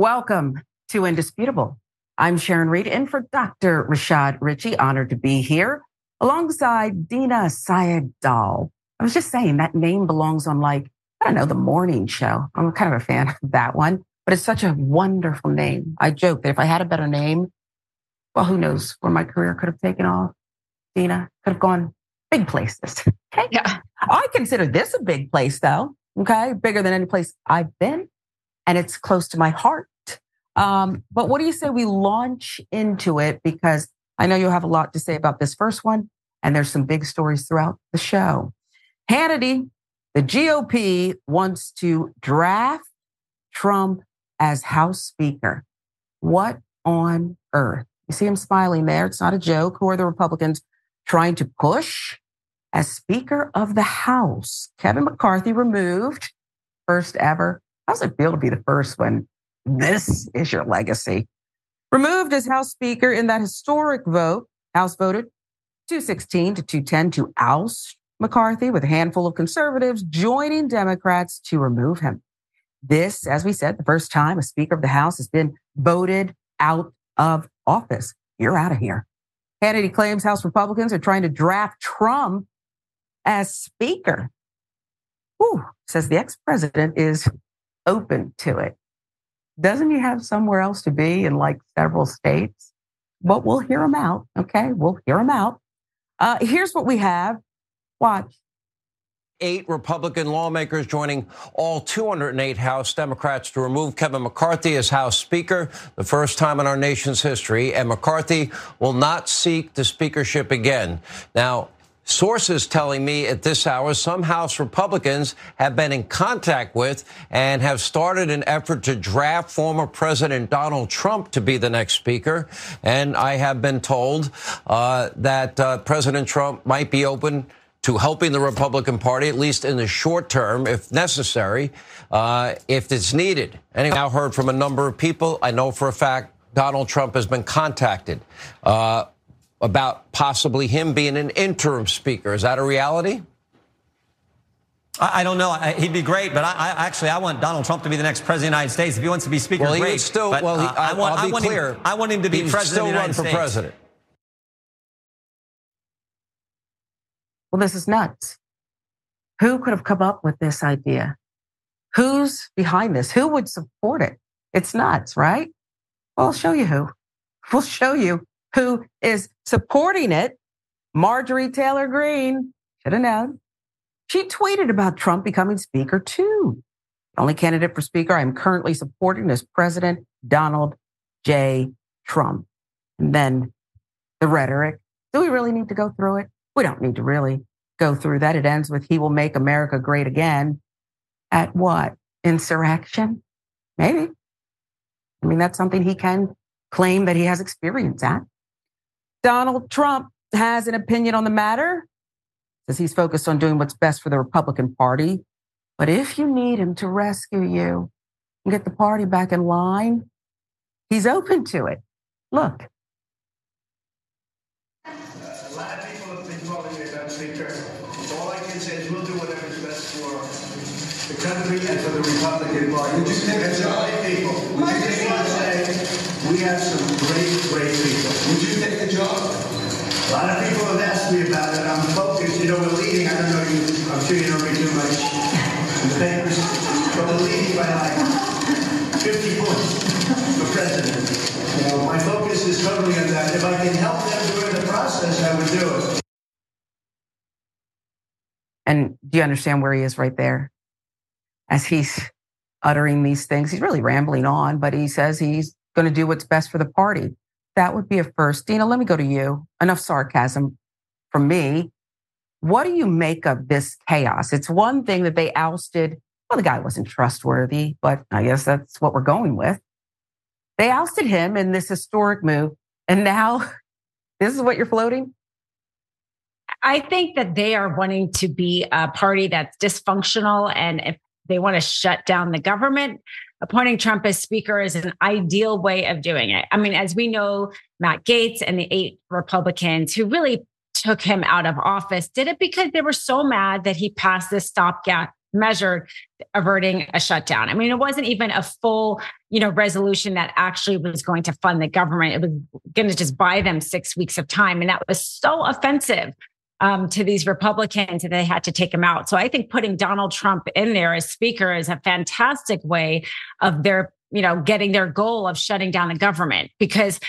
Welcome to Indisputable. I'm Sharon Reed, and for Dr. Rashad Richey. Honored to be here alongside Dina Sayegh Doll. I was just saying that name belongs on like, I don't know, the morning show. I'm kind of a fan of that one, but it's such a wonderful name. I joke that if I had a better name, well, who knows where my career could have taken off. Dina could have gone big places. Okay. Yeah. I consider this a big place though. Okay. Bigger than any place I've been. And it's close to my heart. Um, but what do you say we launch into it? Because I know you'll have a lot to say about this first one, and there's some big stories throughout the show. Hannity, the GOP wants to draft Trump as House Speaker. What on earth? You see him smiling there. It's not a joke. Who are the Republicans trying to push as Speaker of the House? Kevin McCarthy removed, first ever. How does it feel to be the first one? This is your legacy. Removed as House Speaker in that historic vote, House voted 216 to 210 to oust McCarthy, with a handful of conservatives joining Democrats to remove him. This, as we said, the first time a Speaker of the House has been voted out of office. You're out of here. Hannity claims House Republicans are trying to draft Trump as Speaker. Whew, says the ex president is open to it doesn't he have somewhere else to be in like several states? But we'll hear him out. Okay. We'll hear him out. Uh, here's what we have. Watch. Eight Republican lawmakers joining all 208 House Democrats to remove Kevin McCarthy as House Speaker, the first time in our nation's history. And McCarthy will not seek the speakership again. Now, Sources telling me at this hour some House Republicans have been in contact with and have started an effort to draft former President Donald Trump to be the next speaker. And I have been told uh, that uh, President Trump might be open to helping the Republican Party, at least in the short term, if necessary, uh, if it's needed. Anyway, now heard from a number of people. I know for a fact Donald Trump has been contacted. Uh, about possibly him being an interim speaker. Is that a reality? I, don't know. he'd be great, but I, I, actually I want Donald Trump to be the next president of the United States. If he wants to be speaker, well, he great. Still, but, well, he, uh, I, want, I'll be want clear. Him, I want him to be president still of the United run for States. president. Well, this is nuts. Who could have come up with this idea? Who's behind this? Who would support it? It's nuts, right? Well, I'll show you who. We'll show you who is supporting it, Marjorie Taylor Greene, should have known. She tweeted about Trump becoming speaker too. The only candidate for speaker I'm currently supporting is President Donald J. Trump. And then the rhetoric. Do we really need to go through it? We don't need to really go through that. It ends with he will make America great again. At what? Insurrection? Maybe. I mean, that's something he can claim that he has experience at. Donald Trump has an opinion on the matter, says he's focused on doing what's best for the Republican Party. But if you need him to rescue you and get the party back in line, he's open to it. Look. a lot of people have been calling me about Speaker. All I can say is we'll do whatever's best for the country and for the Republican Party. Would you take a job? people. Would you take have some great, great people. Would you take the job? A lot of people have asked me about it. I'm focused. You know, we're leading. I don't know you. I'm sure you don't read too much the papers, but we're leading by like 50 points for president. You know, my focus is totally on that. If I can help them during the process, I would do it. And do you understand where he is right there? As he's uttering these things, he's really rambling on, but he says he's going to do what's best for the party. That would be a first. Dina, let me go to you. Enough sarcasm from me. What do you make of this chaos? It's one thing that they ousted. Well, the guy wasn't trustworthy, but I guess that's what we're going with. They ousted him in this historic move. And now this is what you're floating? I think that they are wanting to be a party that's dysfunctional. And if they want to shut down the government, appointing Trump as speaker is an ideal way of doing it. I mean, as we know, Matt Gaetz and the eight Republicans who really took him out of office did it because they were so mad that he passed this stopgap measure averting a shutdown. I mean, it wasn't even a full, you know, resolution that actually was going to fund the government. It was going to just buy them six weeks of time. And that was so offensive um, to these Republicans that they had to take him out. So I think putting Donald Trump in there as speaker is a fantastic way of their, you know, getting their goal of shutting down the government because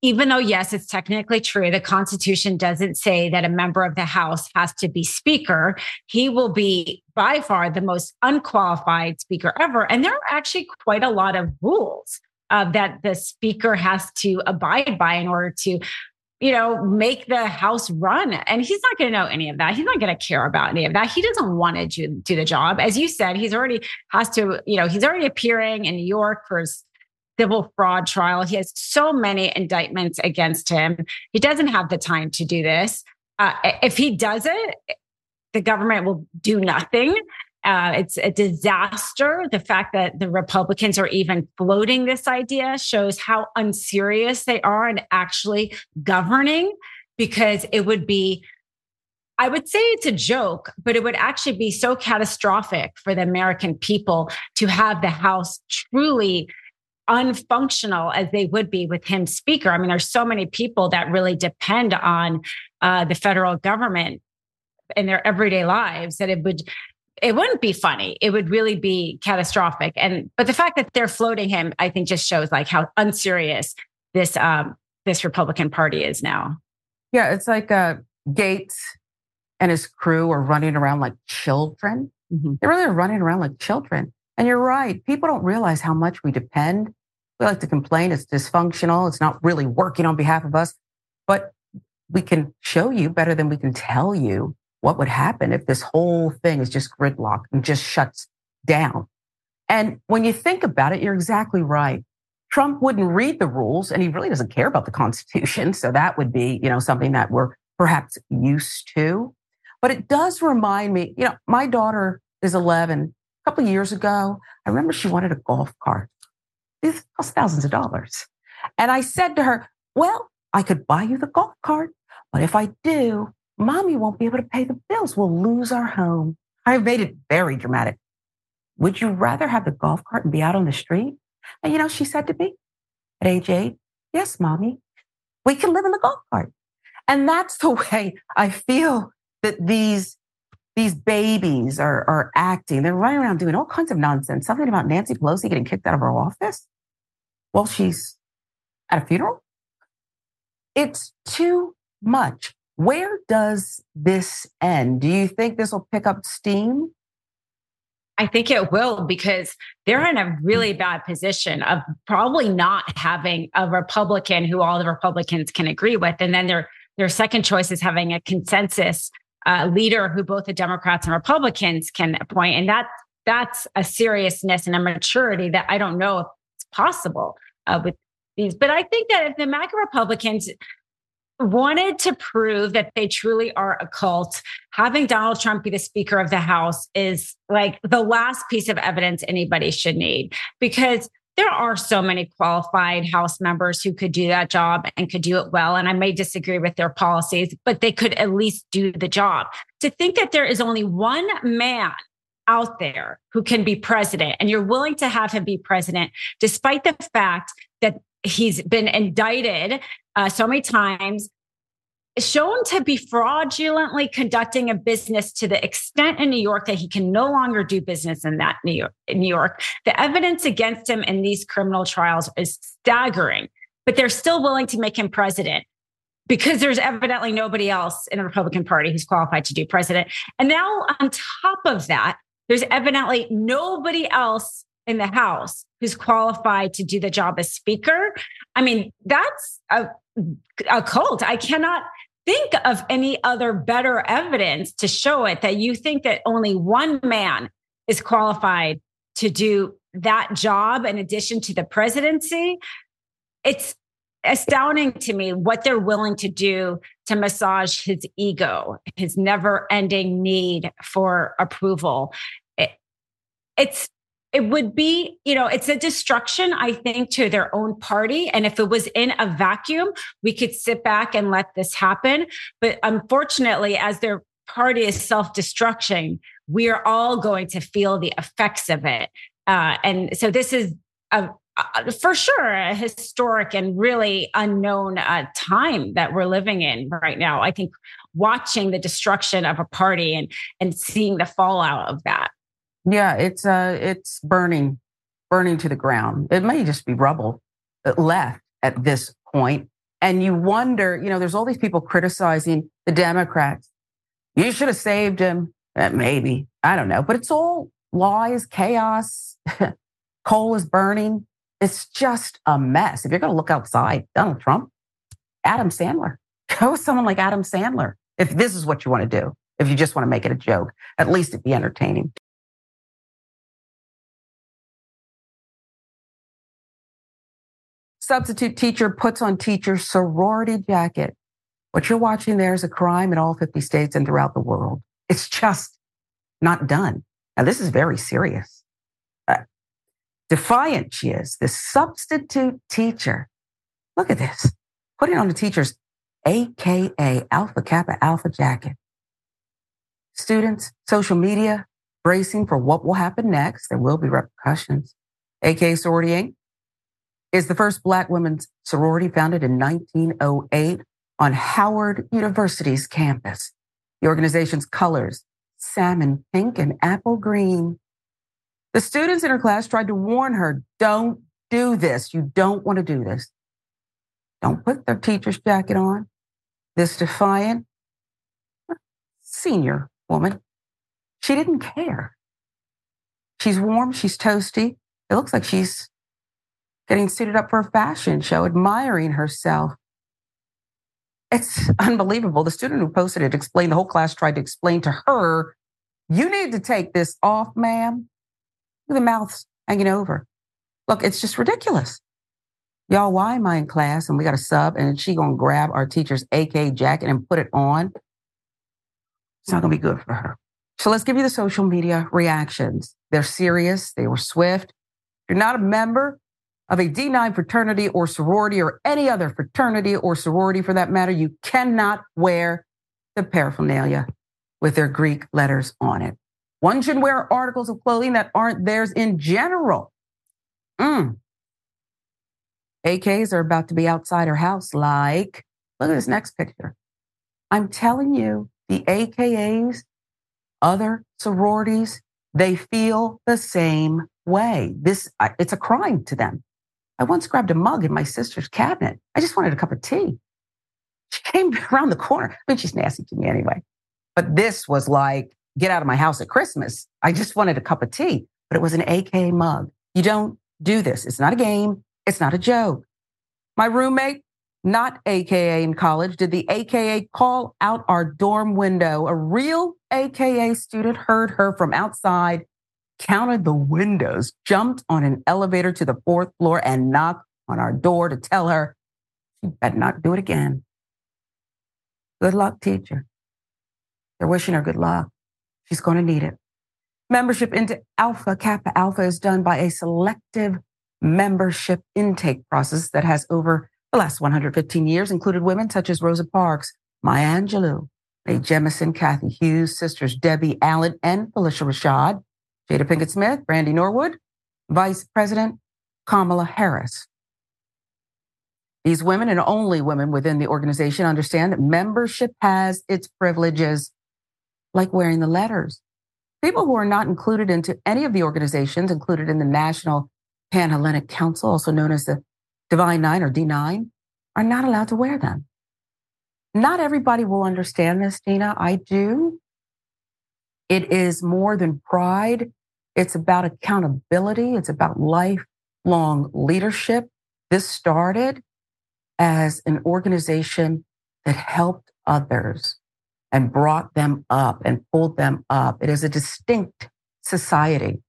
even though, yes, it's technically true, the Constitution doesn't say that a member of the House has to be Speaker. He will be by far the most unqualified Speaker ever. And there are actually quite a lot of rules uh, that the Speaker has to abide by in order to you know, make the house run. And he's not going to know any of that. He's not going to care about any of that. He doesn't want to do, do the job. As you said, he's already has to, you know, he's already appearing in New York for his civil fraud trial. He has so many indictments against him. He doesn't have the time to do this. Uh, if he does it, the government will do nothing. Uh, it's a disaster. The fact that the Republicans are even floating this idea shows how unserious they are in actually governing, because it would be, I would say it's a joke, but it would actually be so catastrophic for the American people to have the House truly unfunctional as they would be with him speaker. I mean, there's so many people that really depend on uh, the federal government in their everyday lives that it would it wouldn't be funny. It would really be catastrophic. And but the fact that they're floating him, I think, just shows like how unserious this um this Republican Party is now. Yeah, it's like uh, Gaetz and his crew are running around like children. Mm-hmm. They really are running around like children. And you're right. People don't realize how much we depend. We like to complain it's dysfunctional. It's not really working on behalf of us. But we can show you better than we can tell you what would happen if this whole thing is just gridlock and just shuts down. And when you think about it, you're exactly right. Trump wouldn't read the rules and he really doesn't care about the Constitution. So that would be, you know, something that we're perhaps used to. But it does remind me, you know, my daughter is 11. A couple years ago, I remember she wanted a golf cart. These cost thousands of dollars. And I said to her, well, I could buy you the golf cart, but if I do, mommy won't be able to pay the bills. We'll lose our home. I made it very dramatic. Would you rather have the golf cart and be out on the street? And you know, she said to me at age eight, yes, mommy, we can live in the golf cart. And that's the way I feel that these, these babies are, are acting. They're running around doing all kinds of nonsense. Something about Nancy Pelosi getting kicked out of her office while she's at a funeral. It's too much. Where does this end? Do you think this will pick up steam? I think it will because they're in a really bad position of probably not having a Republican who all the Republicans can agree with. And then their, their second choice is having a consensus uh, leader who both the Democrats and Republicans can appoint. And that, that's a seriousness and a maturity that I don't know if it's possible uh, with these. But I think that if the MAGA Republicans wanted to prove that they truly are a cult, having Donald Trump be the Speaker of the House is like the last piece of evidence anybody should need because there are so many qualified House members who could do that job and could do it well. And I may disagree with their policies, but they could at least do the job. To think that there is only one man out there who can be president and you're willing to have him be president, despite the fact that he's been indicted uh, so many times, shown to be fraudulently conducting a business to the extent in New York that he can no longer do business in that New York. New York, the evidence against him in these criminal trials is staggering, but they're still willing to make him president because there's evidently nobody else in the Republican Party who's qualified to do president. And now on top of that, there's evidently nobody else in the House who's qualified to do the job as Speaker. I mean, that's a, a cult. I cannot think of any other better evidence to show it that you think that only one man is qualified to do that job in addition to the presidency. It's astounding to me what they're willing to do to massage his ego, his never ending need for approval. It, it's it would be, you know, it's a destruction, I think, to their own party. And if it was in a vacuum, we could sit back and let this happen. But unfortunately, as their party is self destructing, we are all going to feel the effects of it. Uh, and so this is a, for sure a historic and really unknown uh, time that we're living in right now. I think watching the destruction of a party and and seeing the fallout of that. Yeah, it's uh it's burning, burning to the ground. It may just be rubble left at this point. And you wonder, you know, there's all these people criticizing the Democrats. You should have saved him. Uh, maybe. I don't know. But it's all lies, chaos. Coal is burning. It's just a mess. If you're going to look outside, Donald Trump, Adam Sandler, go with someone like Adam Sandler. If this is what you want to do, if you just want to make it a joke, at least it'd be entertaining. Substitute teacher puts on teacher sorority jacket. What you're watching there is a crime in all 50 states and throughout the world. It's just not done. Now, this is very serious. Uh, defiant she is, this substitute teacher. Look at this, putting on the teacher's AKA Alpha Kappa Alpha jacket. Students, social media, bracing for what will happen next. There will be repercussions. AKA Sorority Inc. is the first Black women's sorority founded in 1908 on Howard University's campus. The organization's colors, salmon pink and apple green. The students in her class tried to warn her, don't do this. You don't want to do this. Don't put their teacher's jacket on. This defiant senior woman, she didn't care. She's warm, she's toasty. It looks like she's getting suited up for a fashion show, admiring herself. It's unbelievable. The student who posted it explained the whole class tried to explain to her, you need to take this off, ma'am. The mouth's hanging over. Look, it's just ridiculous. Y'all, why am I in class and we got a sub and she gonna grab our teacher's AK jacket and put it on? It's not gonna be good for her. So let's give you the social media reactions. They're serious. They were swift. If you're not a member of a D9 fraternity or sorority or any other fraternity or sorority for that matter, you cannot wear the paraphernalia with their Greek letters on it. One should wear articles of clothing that aren't theirs in general. Mm. AKs are about to be outside her house, like, look at this next picture. I'm telling you, the AKAs, other sororities, they feel the same way. This, it's a crime to them. I once grabbed a mug in my sister's cabinet. I just wanted a cup of tea. She came around the corner. I mean, she's nasty to me anyway. But this was like, get out of my house at Christmas. I just wanted a cup of tea, but it was an AK mug. You don't do this. It's not a game. It's not a joke. My roommate, not AKA in college, did the AKA call out our dorm window. A real AKA student heard her from outside counted the windows, jumped on an elevator to the fourth floor, and knocked on our door to tell her she better not do it again. Good luck, teacher. They're wishing her good luck. She's going to need it. Membership into Alpha Kappa Alpha is done by a selective membership intake process that has over the last 115 years included women such as Rosa Parks, Maya Angelou, Mae Jemison, Cathy Hughes, sisters Debbie Allen and Phylicia Rashad, Jada Pinkett Smith, Brandy Norwood, Vice President Kamala Harris. These women and only women within the organization understand that membership has its privileges, like wearing the letters. People who are not included into any of the organizations included in the National Panhellenic Council, also known as the Divine Nine or D9, are not allowed to wear them. Not everybody will understand this, Dina. I do. It is more than pride. It's about accountability. It's about lifelong leadership. This started as an organization that helped others and brought them up and pulled them up. It is a distinct society.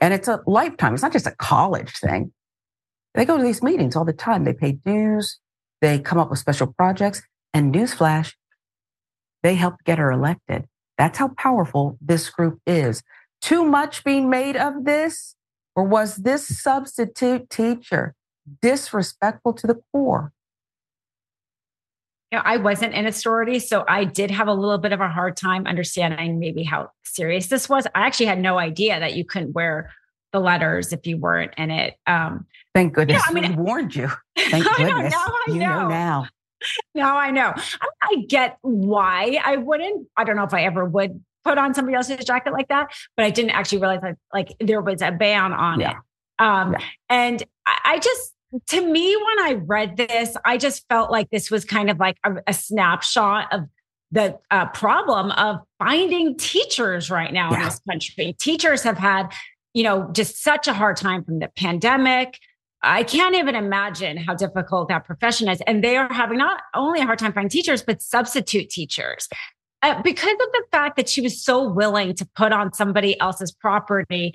And it's a lifetime. It's not just a college thing. They go to these meetings all the time. They pay dues. They come up with special projects. And newsflash, they helped get her elected. That's how powerful this group is. Too much being made of this? Or was this substitute teacher disrespectful to the core? you know, I wasn't in a sorority, so I did have a little bit of a hard time understanding maybe how serious this was. I actually had no idea that you couldn't wear the letters if you weren't in it. Um, Thank goodness. Yeah, I mean, we warned you. Thank goodness. Know, now I you know. know now. Now I know. I, I get why I wouldn't. I don't know if I ever would put on somebody else's jacket like that, but I didn't actually realize that like there was a ban on yeah. it. Um, yeah. and I, I just to me, when I read this, I just felt like this was kind of like a, a snapshot of the uh, problem of finding teachers right now yeah. in this country. Teachers have had, you know, just such a hard time from the pandemic. I can't even imagine how difficult that profession is. And they are having not only a hard time finding teachers, but substitute teachers. Uh, because of the fact that she was so willing to put on somebody else's property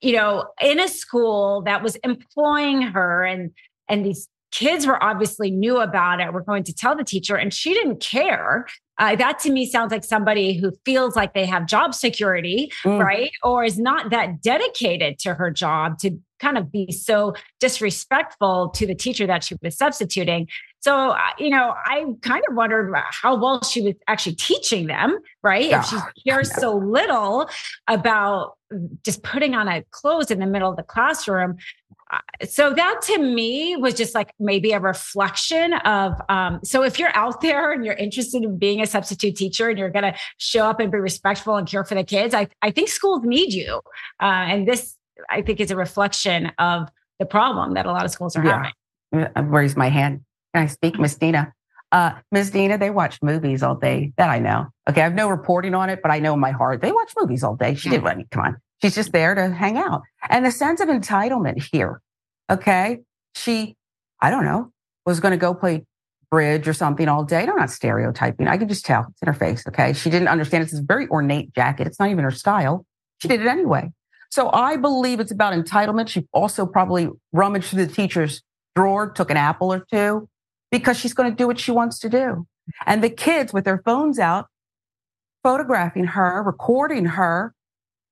you know, in a school that was employing her and and these kids were obviously knew about it. We're going to tell the teacher, and she didn't care. Uh, that to me sounds like somebody who feels like they have job security, mm. right? Or is not that dedicated to her job to kind of be so disrespectful to the teacher that she was substituting. So, uh, you know, I kind of wondered how well she was actually teaching them, right? Yeah. If she cares so little about just putting on a clothes in the middle of the classroom. Uh, so that to me was just like maybe a reflection of um, so if you're out there and you're interested in being a substitute teacher and you're going to show up and be respectful and care for the kids i, I think schools need you uh, and this i think is a reflection of the problem that a lot of schools are yeah. having i raise my hand can i speak miss dina uh, Ms. Dina, they watch movies all day. That I know. Okay. I have no reporting on it, but I know in my heart they watch movies all day. She did. Come on. She's just there to hang out. And the sense of entitlement here. Okay. She, I don't know, was going to go play bridge or something all day. I'm not stereotyping. I can just tell it's in her face. Okay. She didn't understand it's a very ornate jacket. It's not even her style. She did it anyway. So I believe it's about entitlement. She also probably rummaged through the teacher's drawer, took an apple or two because she's going to do what she wants to do. And the kids with their phones out, photographing her, recording her.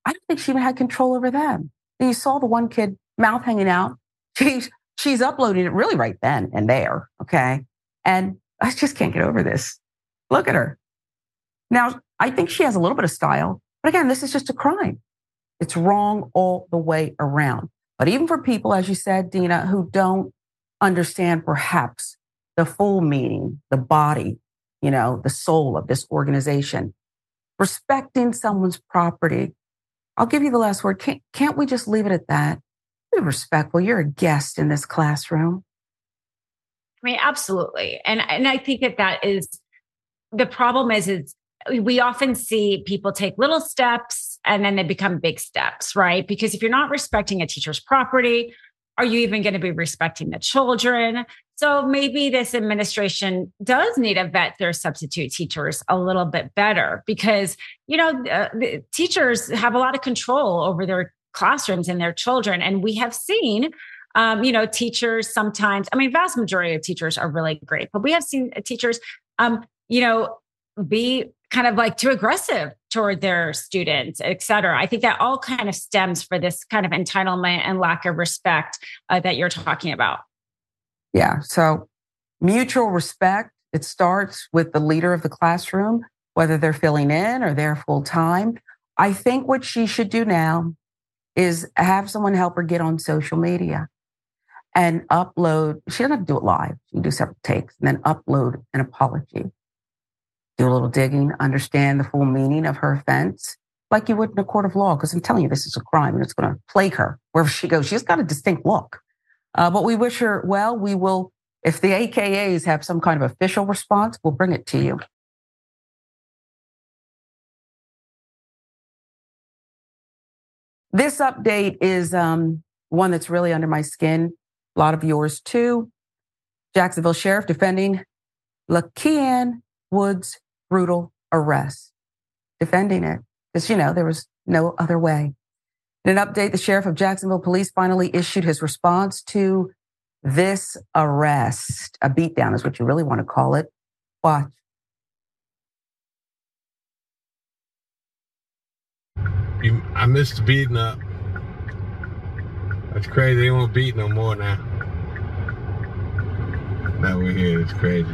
I don't think she even had control over them. And you saw the one kid mouth hanging out. She's, she's uploading it really right then and there. Okay. And I just can't get over this. Look at her. Now, I think she has a little bit of style, but again, this is just a crime. It's wrong all the way around. But even for people, as you said, Dina, who don't understand perhaps the full meaning, the body, you know, the soul of this organization. Respecting someone's property. I'll give you the last word. Can't, can't we just leave it at that? Be respectful. You're a guest in this classroom. I mean, absolutely. And, and I think that that is the problem is, is we often see people take little steps and then they become big steps, right? Because if you're not respecting a teacher's property, are you even going to be respecting the children? So maybe this administration does need to vet their substitute teachers a little bit better because, you know, uh, teachers have a lot of control over their classrooms and their children. And we have seen, um, you know, teachers sometimes, I mean, vast majority of teachers are really great, but we have seen teachers, um, you know, be kind of like too aggressive toward their students, et cetera. I think that all kind of stems for this kind of entitlement and lack of respect uh, that you're talking about. Yeah. So mutual respect, it starts with the leader of the classroom, whether they're filling in or they're full time. I think what she should do now is have someone help her get on social media and upload. She doesn't have to do it live. She can do several takes and then upload an apology do a little digging, understand the full meaning of her offense, like you would in a court of law. Because I'm telling you, this is a crime and it's going to plague her wherever she goes. She's got a distinct look. Uh, but we wish her well. We will, if the AKAs have some kind of official response, we'll bring it to you. This update is um, one that's really under my skin. A lot of yours too. Jacksonville Sheriff defending Le'Keian Woods brutal arrest, defending it because, you know, there was no other way. In an update, the sheriff of Jacksonville police finally issued his response to this arrest. A beatdown is what you really want to call it. Watch. I missed the beating up. That's crazy. They won't beat no more now. Now we're here. It's crazy.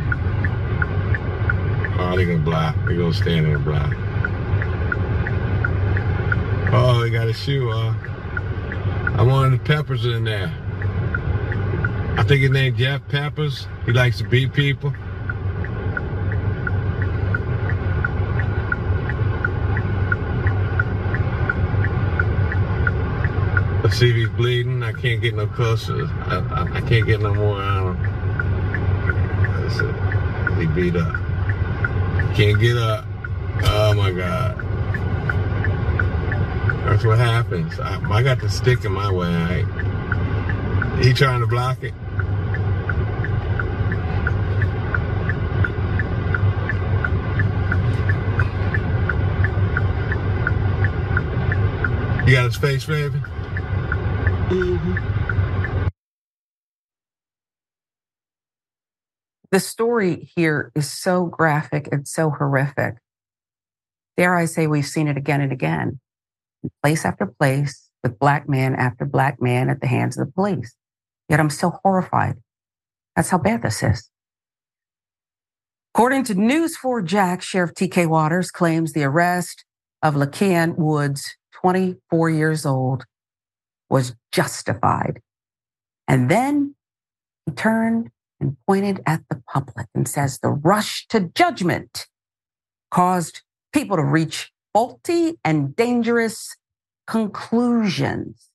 Oh, they're gonna block. They're gonna stand there and block. Oh, they got a shoe. Uh, I wanted the Peppers in there. I think his name Jeff Peppers. He likes to beat people. Let's see if he's bleeding. I can't get no closer. I, I, I can't get no more of him. He beat up. Can't get up. Oh my God. That's what happens. I, I got the stick in my way. I, he trying to block it. You got his face, Raven? Mm-hmm. The story here is so graphic and so horrific. Dare I say, we've seen it again and again, place after place, with black man after black man at the hands of the police. Yet I'm still horrified. That's how bad this is. According to News4JAX, Sheriff TK Waters claims the arrest of Le'Keian Woods, 24 years old, was justified. And then he turned and pointed at the public and says the rush to judgment caused people to reach faulty and dangerous conclusions.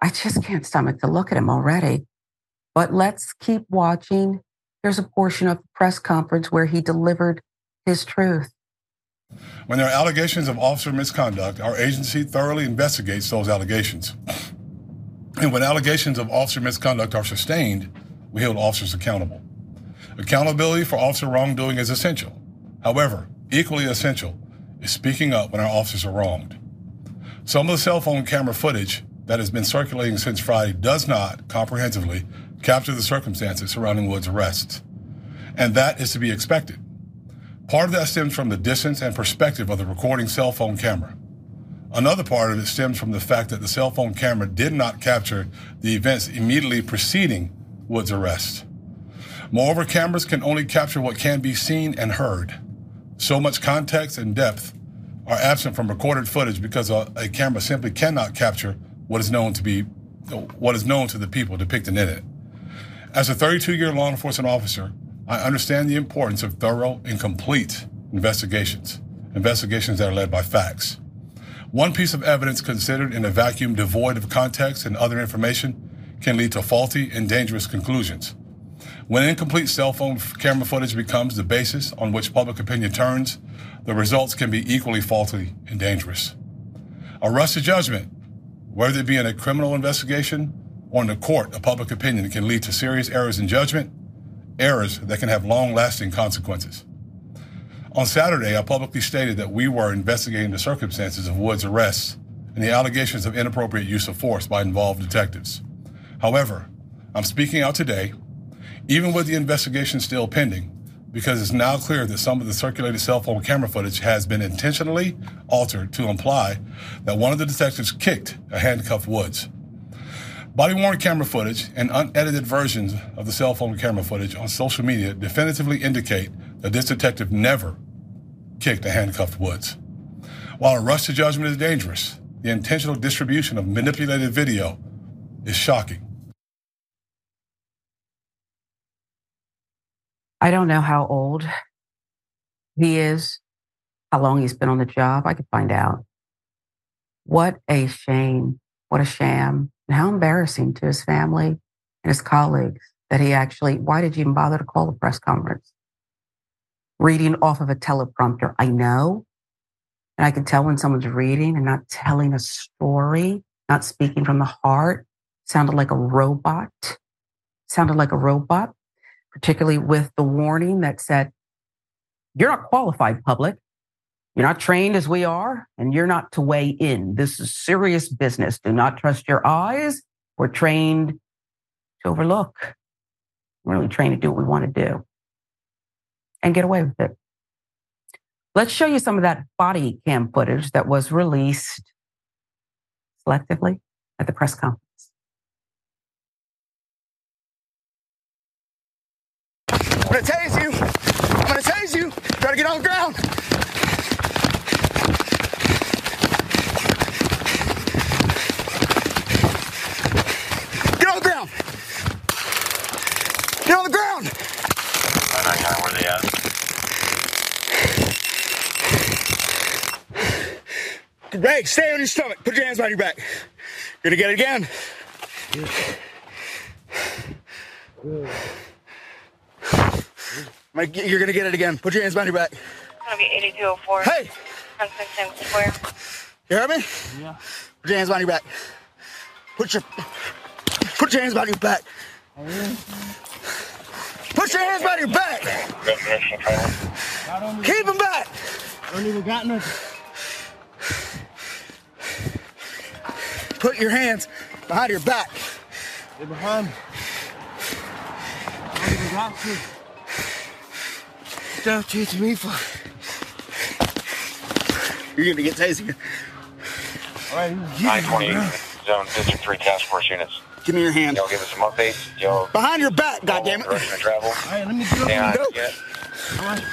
I just can't stomach to look at him already. But let's keep watching. There's a portion of the press conference where he delivered his truth. When there are allegations of officer misconduct, our agency thoroughly investigates those allegations. And when allegations of officer misconduct are sustained, we hold officers accountable. Accountability for officer wrongdoing is essential. However, equally essential is speaking up when our officers are wronged. Some of the cell phone camera footage that has been circulating since Friday does not comprehensively capture the circumstances surrounding Wood's arrest. And that is to be expected. Part of that stems from the distance and perspective of the recording cell phone camera. Another part of it stems from the fact that the cell phone camera did not capture the events immediately preceding Wood's arrest. Moreover, cameras can only capture what can be seen and heard. So much context and depth are absent from recorded footage because a, a camera simply cannot capture what is known to be what is known to the people depicted in it. As a 32 year law enforcement officer, I understand the importance of thorough and complete investigations, investigations that are led by facts. One piece of evidence considered in a vacuum devoid of context and other information can lead to faulty and dangerous conclusions. When incomplete cell phone camera footage becomes the basis on which public opinion turns, the results can be equally faulty and dangerous. A rush to judgment, whether it be in a criminal investigation or in the court of public opinion, can lead to serious errors in judgment, errors that can have long lasting consequences. On Saturday, I publicly stated that we were investigating the circumstances of Wood's arrest and the allegations of inappropriate use of force by involved detectives. However, I'm speaking out today, even with the investigation still pending, because it's now clear that some of the circulated cell phone camera footage has been intentionally altered to imply that one of the detectives kicked a handcuffed Woods. Body worn camera footage and unedited versions of the cell phone camera footage on social media definitively indicate that this detective never kicked a handcuffed Woods. While a rush to judgment is dangerous, the intentional distribution of manipulated video is shocking. I don't know how old he is, how long he's been on the job. I could find out. What a shame. What a sham. And how embarrassing to his family and his colleagues that he actually, why did you even bother to call a press conference? reading off of a teleprompter. I know. And I can tell when someone's reading and not telling a story, not speaking from the heart, sounded like a robot, sounded like a robot, particularly with the warning that said, you're not qualified public. You're not trained as we are, and you're not to weigh in. This is serious business. Do not trust your eyes. We're trained to overlook. We're really trained to do what we want to do and get away with it. Let's show you some of that body cam footage that was released selectively at the press conference. Gonna tase you. I'm gonna tase you. Try to get on the ground. Get on the ground. Get on the ground. Where they at? Hey, stay on your stomach. Put your hands behind your back. You're gonna get it again. Mike, You're gonna get it again. Put your hands behind your back. It's gonna be 8204. Hey, Sunset Times Square. you heard me? Yeah. Put your hands behind your back. Put your put your hands behind your back. Put your hands behind your back. Keep them back. I don't even got nothing. Put your hands behind your back. They're behind me. I don't even got to. Stop chasing me for. You're gonna get tased again. All right, 928 Zone District 3 Task Force units. Give me your hand. Y'all give us some updates. Y'all. Behind your back, goddammit. Direction of travel. All right, let me get Stay on. Go. unit. All right.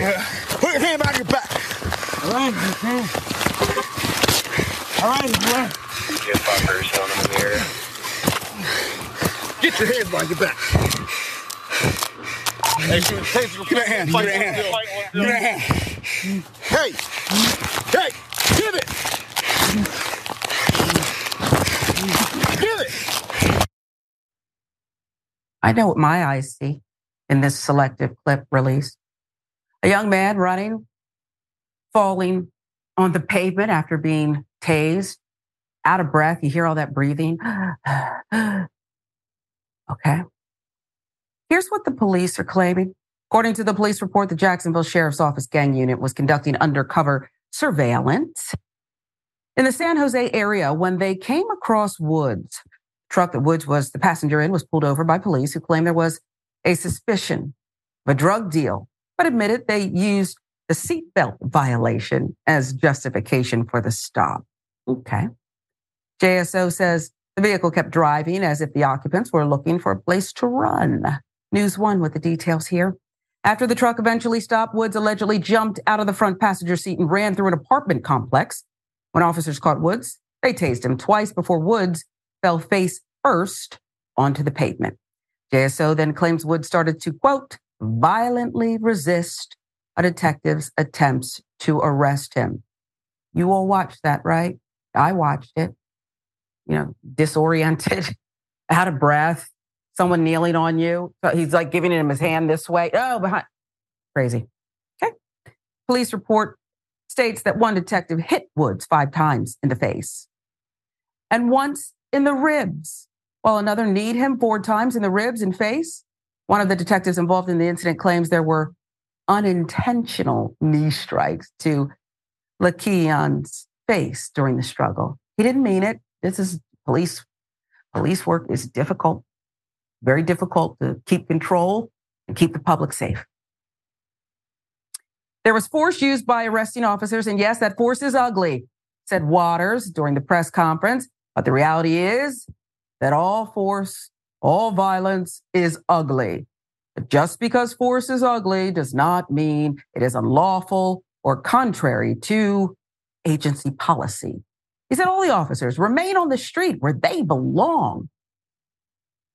Yeah. Put your hand behind your back. All right, okay. All right, all right. Get bumpers on them in the area. Get your hands behind your back. Hey, give me that hand. Give me that hand. Give me that hand. Hey. Hey. Give it. Give it. I know what my eyes see in this selective clip release. A young man running, falling on the pavement after being tased, out of breath. You hear all that breathing. okay. Here's what the police are claiming. According to the police report, the Jacksonville Sheriff's Office gang unit was conducting undercover surveillance in the San Jose area when they came across Woods. Truck that Woods was the passenger in was pulled over by police who claimed there was a suspicion of a drug deal, but admitted they used the seatbelt violation as justification for the stop. Okay. JSO says the vehicle kept driving as if the occupants were looking for a place to run. News One with the details here. After the truck eventually stopped, Woods allegedly jumped out of the front passenger seat and ran through an apartment complex. When officers caught Woods, they tased him twice before Woods fell face first onto the pavement. JSO then claims Woods started to, quote, violently resist a detective's attempts to arrest him. You all watched that, right? I watched it. You know, disoriented, out of breath, someone kneeling on you. He's like giving him his hand this way. Oh, behind. Crazy. Okay. Police report states that one detective hit Woods five times in the face and once in the ribs, while another kneed him four times in the ribs and face. One of the detectives involved in the incident claims there were unintentional knee strikes to Le'Keian's face during the struggle. He didn't mean it. This is police. Police work is difficult, very difficult to keep control and keep the public safe. There was force used by arresting officers, and yes, that force is ugly, said Waters during the press conference. But the reality is that all force, all violence is ugly. But just because force is ugly does not mean it is unlawful or contrary to agency policy. He said all the officers remain on the street where they belong.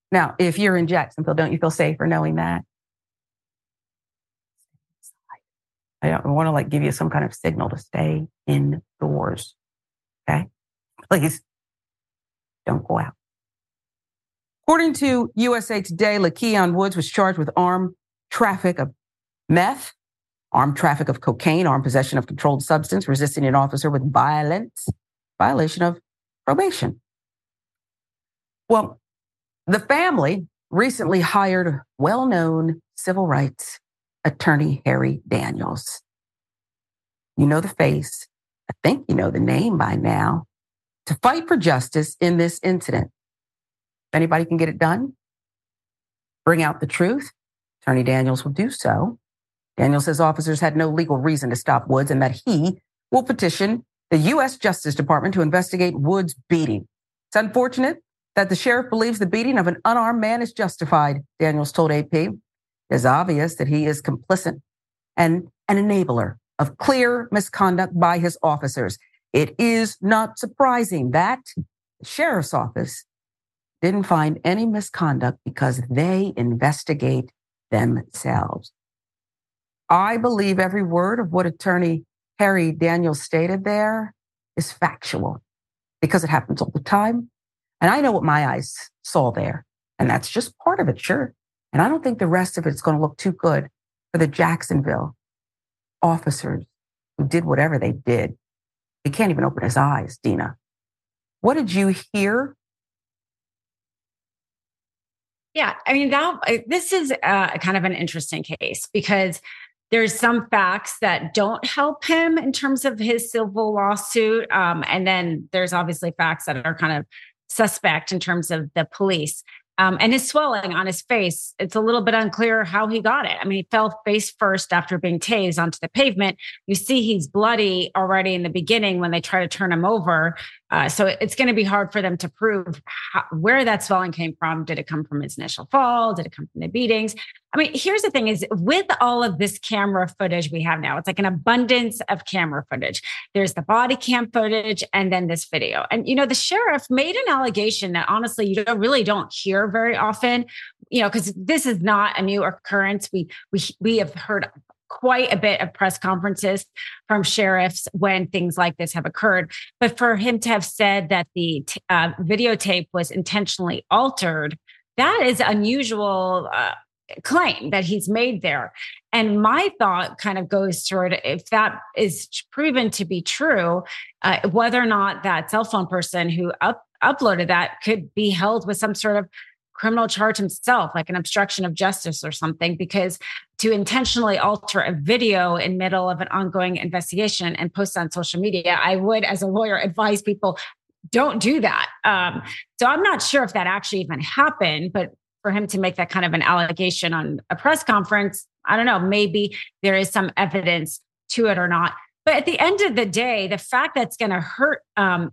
Now, if you're in Jacksonville, don't you feel safer knowing that? I don't want to like give you some kind of signal to stay indoors. Okay. Please don't go out. According to USA Today, Le'Keian Woods was charged with armed traffic of meth, armed traffic of cocaine, armed possession of controlled substance, resisting an officer with violence, violation of probation. Well, the family recently hired well known civil rights attorney Harry Daniels. You know the face. I think you know the name by now. To fight for justice in this incident. If anybody can get it done, bring out the truth. Attorney Daniels will do so. Daniels says officers had no legal reason to stop Woods and that he will petition the U.S. Justice Department to investigate Woods' beating. It's unfortunate that the sheriff believes the beating of an unarmed man is justified, Daniels told AP. It is obvious that he is complicit and an enabler of clear misconduct by his officers. It is not surprising that the sheriff's office didn't find any misconduct because they investigate themselves. I believe every word of what attorney Harry Daniels stated there is factual because it happens all the time. And I know what my eyes saw there. And that's just part of it, sure. And I don't think the rest of it's going to look too good for the Jacksonville officers who did whatever they did. He can't even open his eyes, Dina. What did you hear? Yeah, I mean, that this is uh, kind of an interesting case because there's some facts that don't help him in terms of his civil lawsuit. Um, and then there's obviously facts that are kind of suspect in terms of the police. Um, and his swelling on his face, it's a little bit unclear how he got it. I mean, he fell face first after being tased onto the pavement. You see he's bloody already in the beginning when they try to turn him over. Uh, so it's going to be hard for them to prove how, where that swelling came from. Did it come from his initial fall? Did it come from the beatings? I mean, here's the thing is with all of this camera footage we have now, it's like an abundance of camera footage. There's the body cam footage and then this video. And, you know, the sheriff made an allegation that honestly, you don't really don't hear very often, you know, because this is not a new occurrence. We, we, we have heard quite a bit of press conferences from sheriffs when things like this have occurred. But for him to have said that the t- uh, videotape was intentionally altered, that is unusual. Uh, claim that he's made there. And my thought kind of goes toward if that is proven to be true, uh, whether or not that cell phone person who up, uploaded that could be held with some sort of criminal charge himself, like an obstruction of justice or something, because to intentionally alter a video in middle of an ongoing investigation and post on social media, I would, as a lawyer, advise people don't do that. Um, so I'm not sure if that actually even happened, but for him to make that kind of an allegation on a press conference, I don't know, maybe there is some evidence to it or not. But at the end of the day, the fact that's going to hurt um,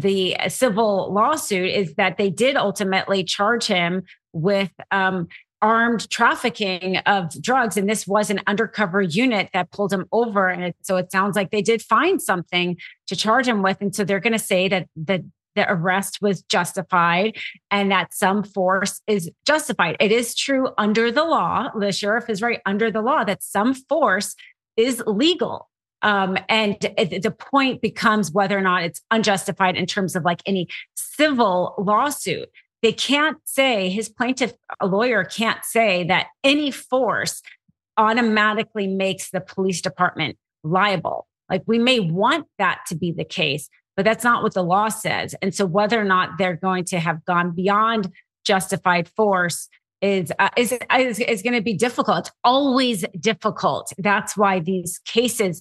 the civil lawsuit is that they did ultimately charge him with um, armed trafficking of drugs. And this was an undercover unit that pulled him over. And it, so it sounds like they did find something to charge him with. And so they're going to say that the, the arrest was justified and that some force is justified. It is true under the law. The sheriff is right under the law that some force is legal. Um, and the point becomes whether or not it's unjustified in terms of like any civil lawsuit. They can't say, his plaintiff a lawyer can't say that any force automatically makes the police department liable. Like we may want that to be the case, but that's not what the law says. And so whether or not they're going to have gone beyond justified force is uh, is is, is going to be difficult. It's always difficult. That's why these cases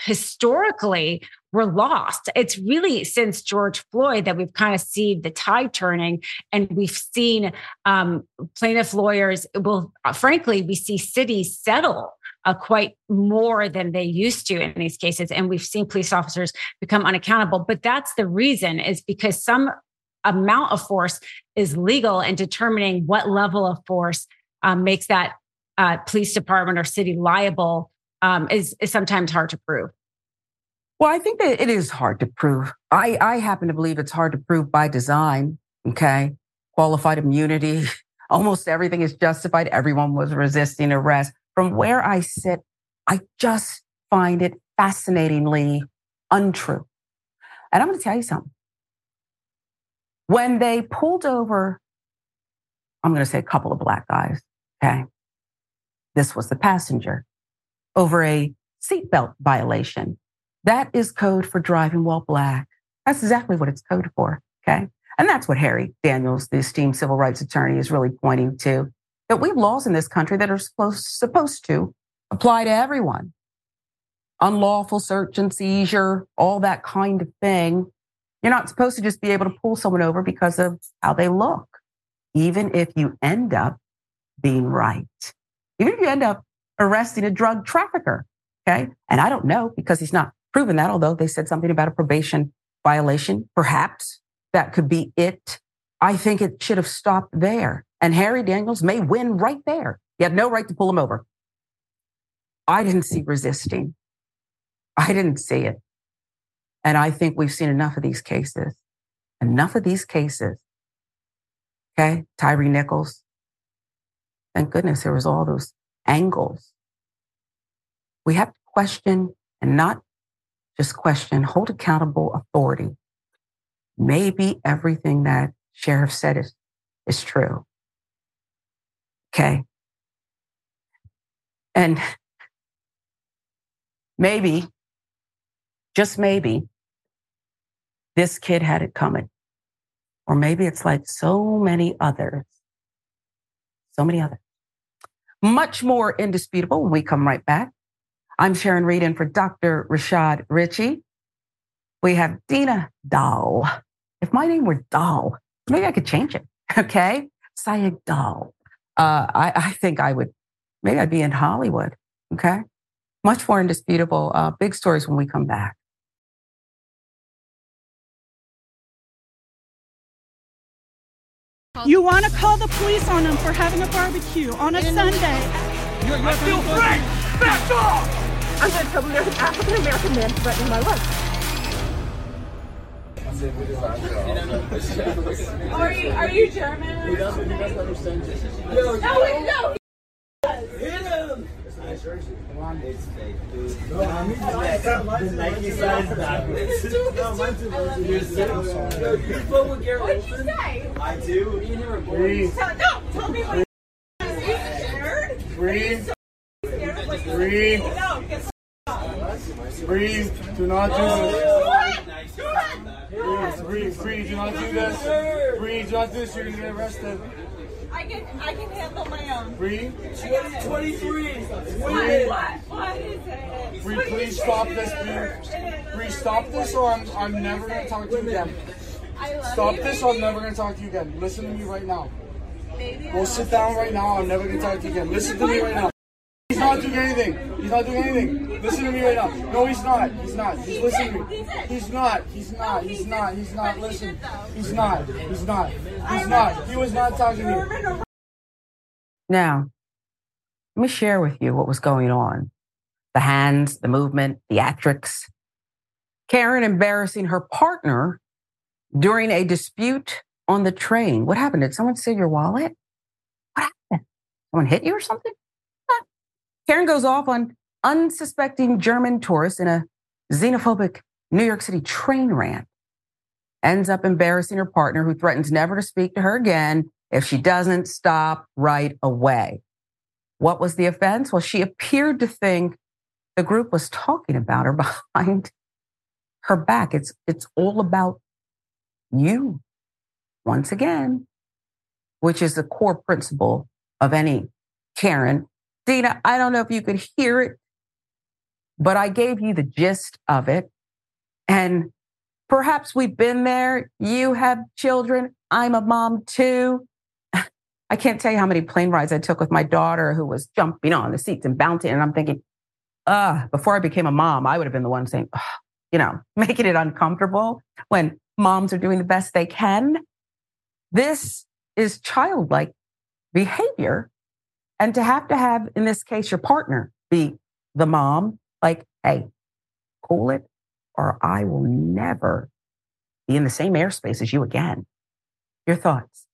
historically were lost. It's really since George Floyd that we've kind of seen the tide turning, and we've seen um, plaintiff lawyers. Well, uh, frankly, we see cities settle uh, quite more than they used to in these cases, and we've seen police officers become unaccountable. But that's the reason is because some amount of force is legal, and determining what level of force um, makes that uh, police department or city liable um, is, is sometimes hard to prove. Well, I think that it is hard to prove. I, I happen to believe it's hard to prove by design. Okay. Qualified immunity, almost everything is justified. Everyone was resisting arrest. From where I sit, I just find it fascinatingly untrue. And I'm going to tell you something. When they pulled over, I'm going to say a couple of black guys. Okay. This was the passenger over a seatbelt violation. That is code for driving while black. That's exactly what it's code for. Okay. And that's what Harry Daniels, the esteemed civil rights attorney, is really pointing to that we have laws in this country that are supposed, to apply to everyone. Unlawful search and seizure, all that kind of thing. You're not supposed to just be able to pull someone over because of how they look, even if you end up being right. Even if you end up arresting a drug trafficker. Okay. And I don't know because he's not proven that, although they said something about a probation violation. Perhaps that could be it. I think it should have stopped there. And Harry Daniels may win right there. He had no right to pull him over. I didn't see resisting. I didn't see it. And I think we've seen enough of these cases. Enough of these cases. Okay. Tyre Nichols. Thank goodness there was all those angles. We have to question and not just question, hold accountable authority. Maybe everything that sheriff said is, is true. Okay. And maybe, just maybe, this kid had it coming. Or maybe it's like so many others. So many others. Much more indisputable when we come right back. I'm Sharon Reed in for Dr. Rashad Richey. We have Dina Doll. If my name were Doll, maybe I could change it. Okay. Sayegh Doll. Uh, I, I think I would, maybe I'd be in Hollywood. Okay. Much more indisputable. Uh, big stories when we come back. You want to call the police on them for having a barbecue on a Sunday. You're, you're I feel free! Back off! I'm going to tell there's an African American man threatening my life. Are you, are you German? He doesn't, he doesn't understand. No, no! What'd you say? I do. Me. No, tell me? Breathe. Breathe. Breathe. Do not do this. Breathe. Breathe. Breathe. Do not do this. Breathe. Do not do this. You're gonna get arrested. I can I can handle my own. Breathe. 23. Breathe. What? What is it? Breathe. Please stop this. Breathe. Breathe. Stop this, or I'm I'm never gonna talk to you again. Stop you, this, or I'm never gonna talk to you again. Listen to me right now. Baby, We'll sit down right now. I'm never gonna talk to you again. Listen to me right now. He's not doing anything. He's not doing anything. Listen to me right now. No, he's not. He's not. He's listening to me. He's not. He's not. He's not. He's not. Listen. He's not. He's not. He's not. He was not talking to me. Now, let me share with you what was going on the hands, the movement, the theatrics. Karen embarrassing her partner during a dispute on the train. What happened? Did someone steal your wallet? What happened? Someone hit you or something? Karen goes off on unsuspecting German tourists in a xenophobic New York City train rant. Ends up embarrassing her partner, who threatens never to speak to her again if she doesn't stop right away. What was the offense? Well, she appeared to think the group was talking about her behind her back. It's, it's all about you once again, which is the core principle of any Karen. Dina, I don't know if you could hear it, but I gave you the gist of it. And perhaps we've been there. You have children. I'm a mom too. I can't tell you how many plane rides I took with my daughter who was jumping on the seats and bouncing. And I'm thinking, uh, before I became a mom, I would have been the one saying, you know, making it uncomfortable when moms are doing the best they can. This is childlike behavior. And to have to have, in this case, your partner be the mom, like, hey, cool it, or I will never be in the same airspace as you again. Your thoughts?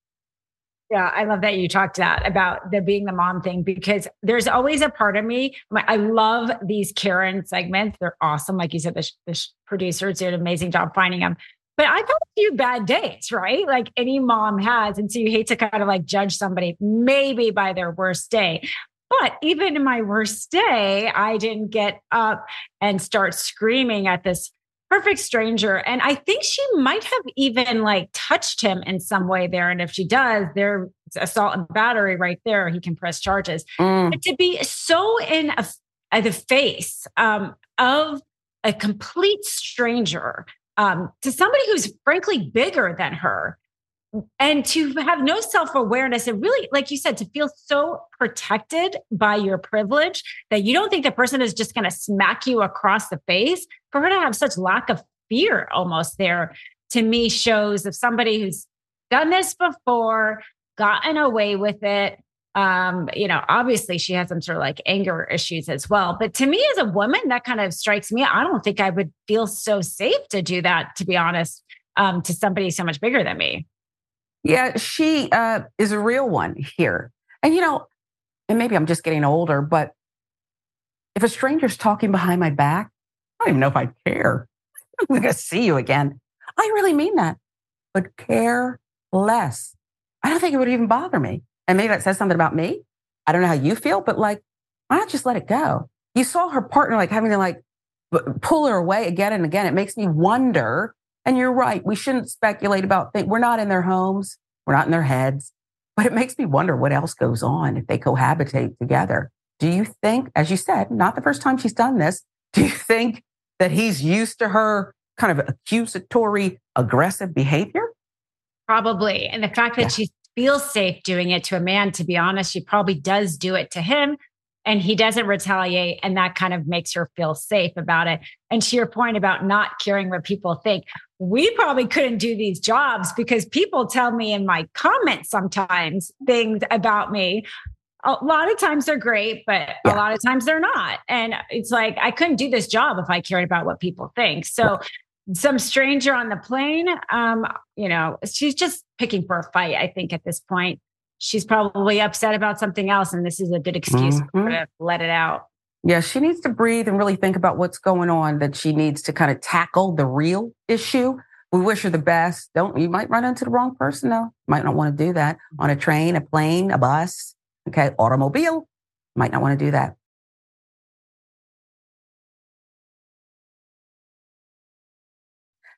Yeah, I love that you talked that about the being the mom thing because there's always a part of me. my- I love these Karen segments; they're awesome. Like you said, the, the producers did an amazing job finding them. But I've had a few bad days, right? Like any mom has, and so you hate to kind of like judge somebody maybe by their worst day. But even in my worst day, I didn't get up and start screaming at this perfect stranger. And I think she might have even like touched him in some way there. And if she does, there's assault and battery right there. He can press charges. Mm. But to be so in a, the face um, of a complete stranger um, to somebody who's frankly bigger than her. And to have no self awareness and really, like you said, to feel so protected by your privilege that you don't think the person is just going to smack you across the face, for her to have such lack of fear almost there, to me shows of somebody who's done this before, gotten away with it. Um, you know, obviously she has some sort of like anger issues as well. But to me, as a woman, that kind of strikes me. I don't think I would feel so safe to do that, to be honest, um, to somebody so much bigger than me. Yeah, she uh, is a real one here. And, you know, and maybe I'm just getting older, but if a stranger's talking behind my back, I don't even know if I care. I'm going to see you again. I really mean that, but care less. I don't think it would even bother me. And maybe that says something about me. I don't know how you feel, but like, why not just let it go? You saw her partner like having to like pull her away again and again. It makes me wonder. And you're right. We shouldn't speculate about things. We're not in their homes. We're not in their heads. But it makes me wonder what else goes on if they cohabitate together. Do you think, as you said, not the first time she's done this, do you think that he's used to her kind of accusatory, aggressive behavior? Probably. And the fact that yeah. she feels safe doing it to a man, to be honest, she probably does do it to him and he doesn't retaliate. And that kind of makes her feel safe about it. And to your point about not caring what people think, we probably couldn't do these jobs because people tell me in my comments sometimes things about me. A lot of times they're great, but yeah. a lot of times they're not. And it's like, I couldn't do this job if I cared about what people think. So, some stranger on the plane, um, you know, she's just picking for a fight, I think, at this point. She's probably upset about something else, and this is a good excuse mm-hmm. for her to let it out. Yeah, she needs to breathe and really think about what's going on, that she needs to kind of tackle the real issue. We wish her the best. Don't you might run into the wrong person though. Might not want to do that on a train, a plane, a bus, okay, automobile. Might not want to do that.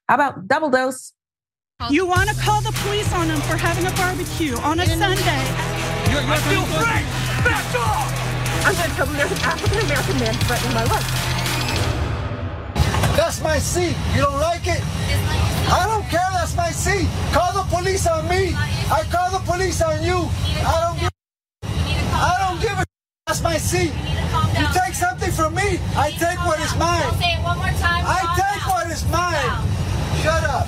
How about double dose? You want to call the police on them for having a barbecue on a Sunday. You're, you're I feel free! Back off! I'm going to tell them there's an African American man threatening my life. That's my seat. You don't like it? I don't care. That's my seat. Call the police on me. I call the police on you. I don't give. I don't give a. That's my seat. You take something from me. I take what is mine. Say it one more time. I take what is mine. Shut up.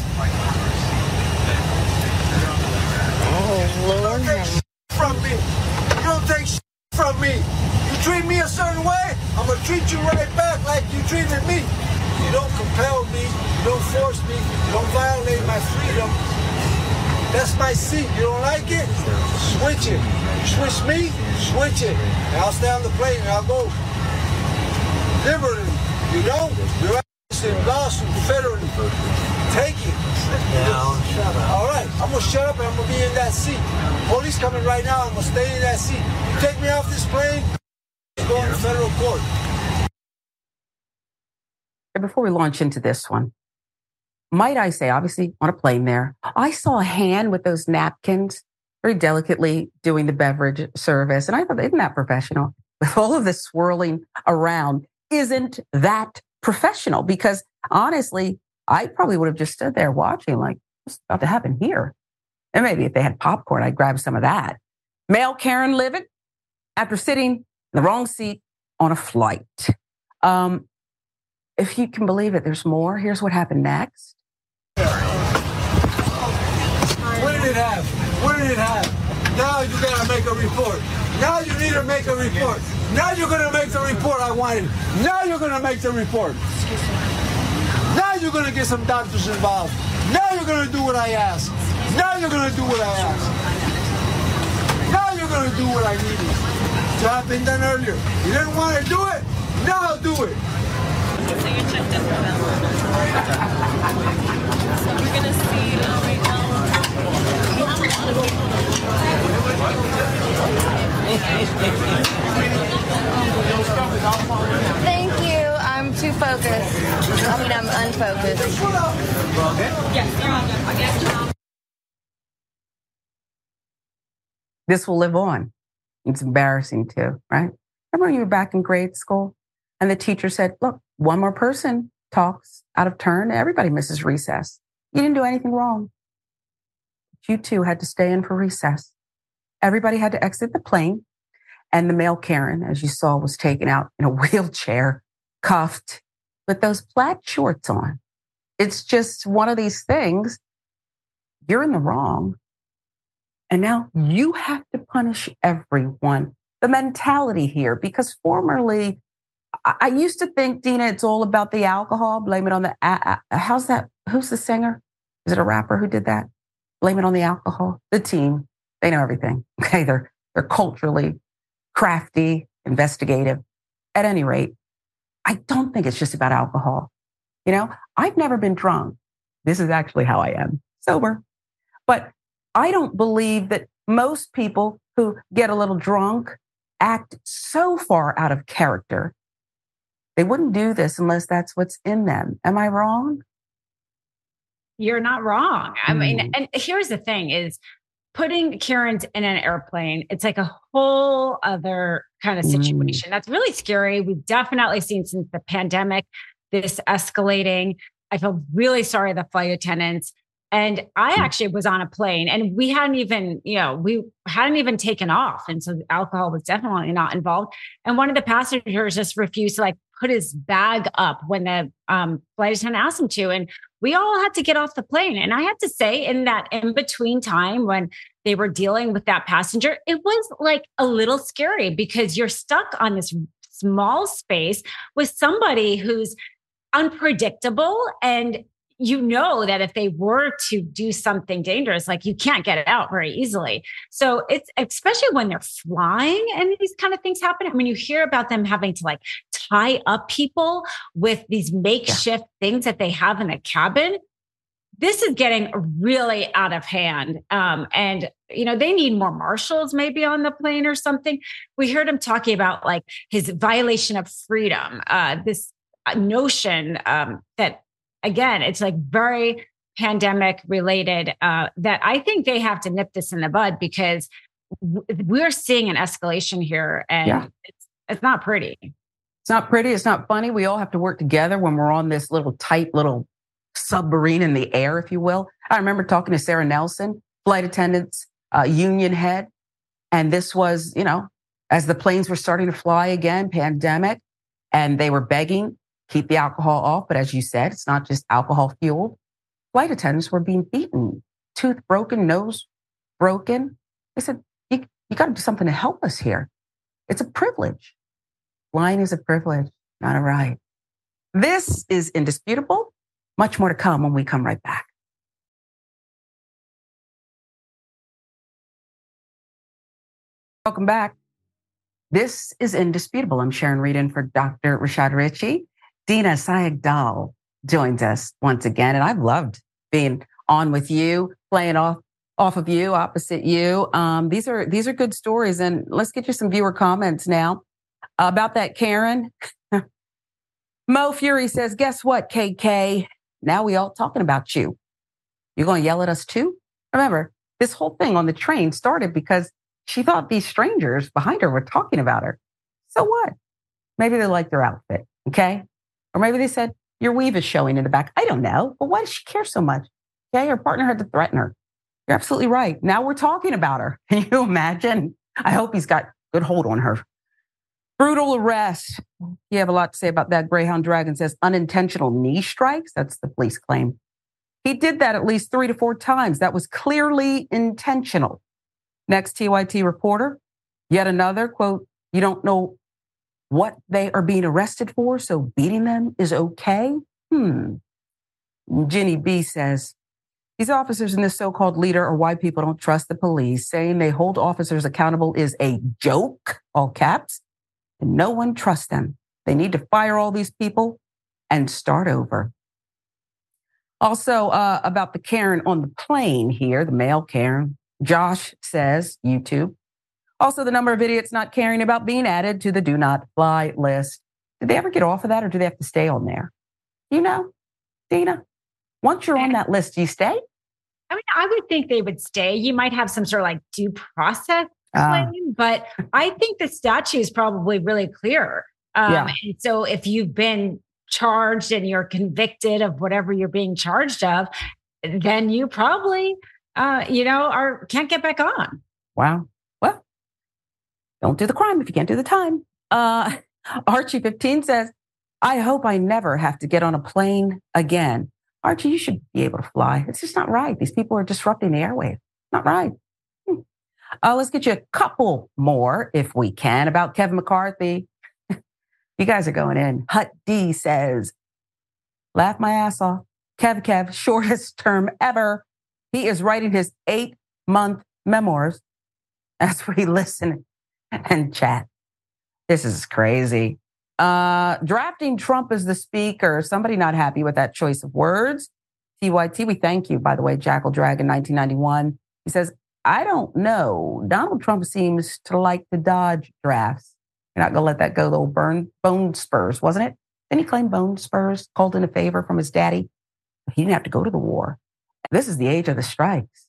Oh Lord. You don't take from me. You don't take from me. You treat me a certain way, I'm gonna treat you right back like you treated me. You don't compel me, you don't force me, you don't violate my freedom. That's my seat. You don't like it? Switch it. You switch me, switch it. And I'll stay on the plane and I'll go liberally. You don't? You're in lawsuit federally. Take it. Down. All right, I'm gonna shut up and I'm gonna be in that seat. Police coming right now. I'm gonna stay in that seat. You take me off this plane. Going to federal court. Before we launch into this one, might I say, obviously on a plane there, I saw a hand with those napkins very delicately doing the beverage service. And I thought, isn't that professional? With all of this swirling around, isn't that professional? Because honestly, I probably would have just stood there watching, like, what's about to happen here? And maybe if they had popcorn, I'd grab some of that. Male Karen Livett, after sitting in the wrong seat on a flight. Um, if you can believe it, there's more. Here's what happened next. What did it have? What did it have? Now you gotta make a report. Now you need to make a report. Now you're gonna make the report I wanted. Now you're gonna make the report. Now you're gonna get some doctors involved. Now you're gonna do what I ask. Now you're gonna do what I ask. Now you're gonna do what I needed to have been done earlier. You didn't want to do it. Now do it. So you checked in for them. So we're gonna see uh, right now. Thank you. I'm too focused. I mean, I'm unfocused. This will live on. It's embarrassing too, right? Remember when you were back in grade school and the teacher said, look, one more person talks out of turn, everybody misses recess. You didn't do anything wrong. You too had to stay in for recess. Everybody had to exit the plane. And the male Karen, as you saw, was taken out in a wheelchair, cuffed with those plaid shorts on. It's just one of these things. You're in the wrong. And now you have to punish everyone. The mentality here, because formerly, I, used to think, Dina, it's all about the alcohol. Blame it on the. How's that? Who's the singer? Is it a rapper who did that? Blame it on the alcohol. The team, they know everything. Okay, they're they're culturally crafty, investigative. At any rate, I don't think it's just about alcohol. You know, I've never been drunk. This is actually how I am sober. But I don't believe that most people who get a little drunk act so far out of character. They wouldn't do this unless that's what's in them. Am I wrong? You're not wrong. I mean, Mm. and here's the thing is putting Karen's in an airplane, it's like a whole other kind of Mm. situation. That's really scary. We've definitely seen since the pandemic this escalating. I feel really sorry the flight attendants. And I actually was on a plane and we hadn't even, you know, we hadn't even taken off. And so alcohol was definitely not involved. And one of the passengers just refused to like put his bag up when the um, flight attendant asked him to. And we all had to get off the plane. And I had to say, in that in between time when they were dealing with that passenger, it was like a little scary because you're stuck on this small space with somebody who's unpredictable and you know that if they were to do something dangerous, like you can't get it out very easily. So it's especially when they're flying and these kind of things happen. I mean, you hear about them having to like tie up people with these makeshift things that they have in the cabin. This is getting really out of hand. Um, and, you know, they need more marshals maybe on the plane or something. We heard him talking about like his violation of freedom, uh, this notion um, that again, it's like very pandemic related uh, that I think they have to nip this in the bud because w- we're seeing an escalation here and Yeah. it's, it's not pretty. It's not pretty. It's not funny. We all have to work together when we're on this little tight little submarine in the air, if you will. I remember talking to Sarah Nelson, flight attendants, uh, union head. And this was, you know, as the planes were starting to fly again, pandemic, and they were begging, keep the alcohol off. But as you said, it's not just alcohol fueled. Flight attendants were being beaten, tooth broken, nose broken. They said, you, you got to do something to help us here. It's a privilege. Flying is a privilege, not a right. This is indisputable. Much more to come when we come right back. Welcome back. This is indisputable. I'm Sharon Reed in for Dr. Rashad Richey. Dina Sayegh Doll joins us once again, and I've loved being on with you, playing off off of you, opposite you. Um, these are these are good stories, and let's get you some viewer comments now about that, Karen. Mo Fury says, "Guess what, KK? Now we all talking about you. You're to yell at us too. Remember, this whole thing on the train started because she thought these strangers behind her were talking about her. So what? Maybe they liked her outfit, okay? Or maybe they said your weave is showing in the back. I don't know, but why does she care so much? Okay, her partner had to threaten her. You're absolutely right. Now we're talking about her. Can you imagine? I hope he's got good hold on her. Brutal arrest. You have a lot to say about that. Greyhound Dragon says unintentional knee strikes. That's the police claim. He did that at least three to four times. That was clearly intentional. Next TYT reporter, yet another quote, you don't know what they are being arrested for, so beating them is okay? Hmm. Jenny B says, these officers and this so called leader are why people don't trust the police. Saying they hold officers accountable is a joke, all caps, and no one trusts them. They need to fire all these people and start over. Also, uh, about the Karen on the plane here, the male Karen, Josh says, YouTube. Also, the number of idiots not caring about being added to the do not fly list. Did they ever get off of that or do they have to stay on there? You know, Dina, once you're on that list, do you stay? I mean, I would think they would stay. You might have some sort of like due process claim, but I think the statute is probably really clear. Um, Yeah. And so if you've been charged and you're convicted of whatever you're being charged of, then you probably, uh, you know, are can't get back on. Wow. Don't do the crime if you can't do the time. Uh, Archie 15 says, I hope I never have to get on a plane again. Archie, you should be able to fly. It's just not right. These people are disrupting the airwaves. Not right. Hmm. Uh, let's get you a couple more, if we can, about Kevin McCarthy. you guys are going in. Hut D says, laugh my ass off. Kev Kev, shortest term ever. He is writing his eight month memoirs as we listen and chat. This is crazy. Uh, drafting Trump as the speaker, somebody not happy with that choice of words. TYT, we thank you, by the way, Jackal Dragon 1991. He says, I don't know. Donald Trump seems to like to dodge drafts. You're not going to let that go, though. Burn bone spurs, wasn't it? Didn't he claimed bone spurs called in a favor from his daddy? He didn't have to go to the war. This is the age of the strikes.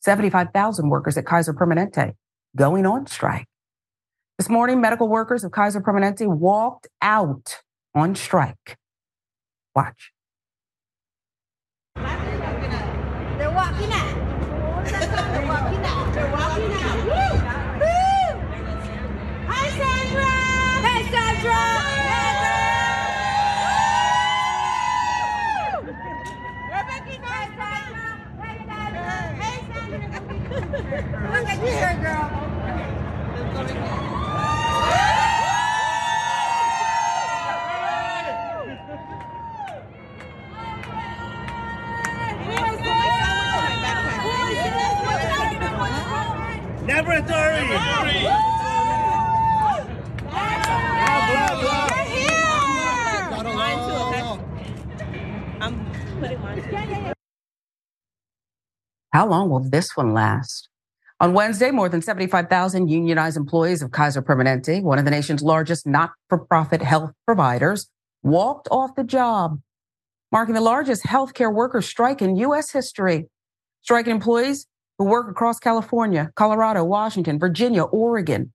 75,000 workers at Kaiser Permanente going on strike. This morning, medical workers of Kaiser Permanente walked out on strike. Watch. They're walking out. They're walking out. They're walking out. Woo! Woo! Hi, Sandra! Hey, Sandra! We're making noise, Hey, Sandra! Hey, Sandra! Look at you here, girl. Laboratory! How long will this one last? On Wednesday, more than 75,000 unionized employees of Kaiser Permanente, one of the nation's largest not for profit health providers, walked off the job, marking the largest healthcare worker strike in U.S. history. Striking employees who work across California, Colorado, Washington, Virginia, Oregon,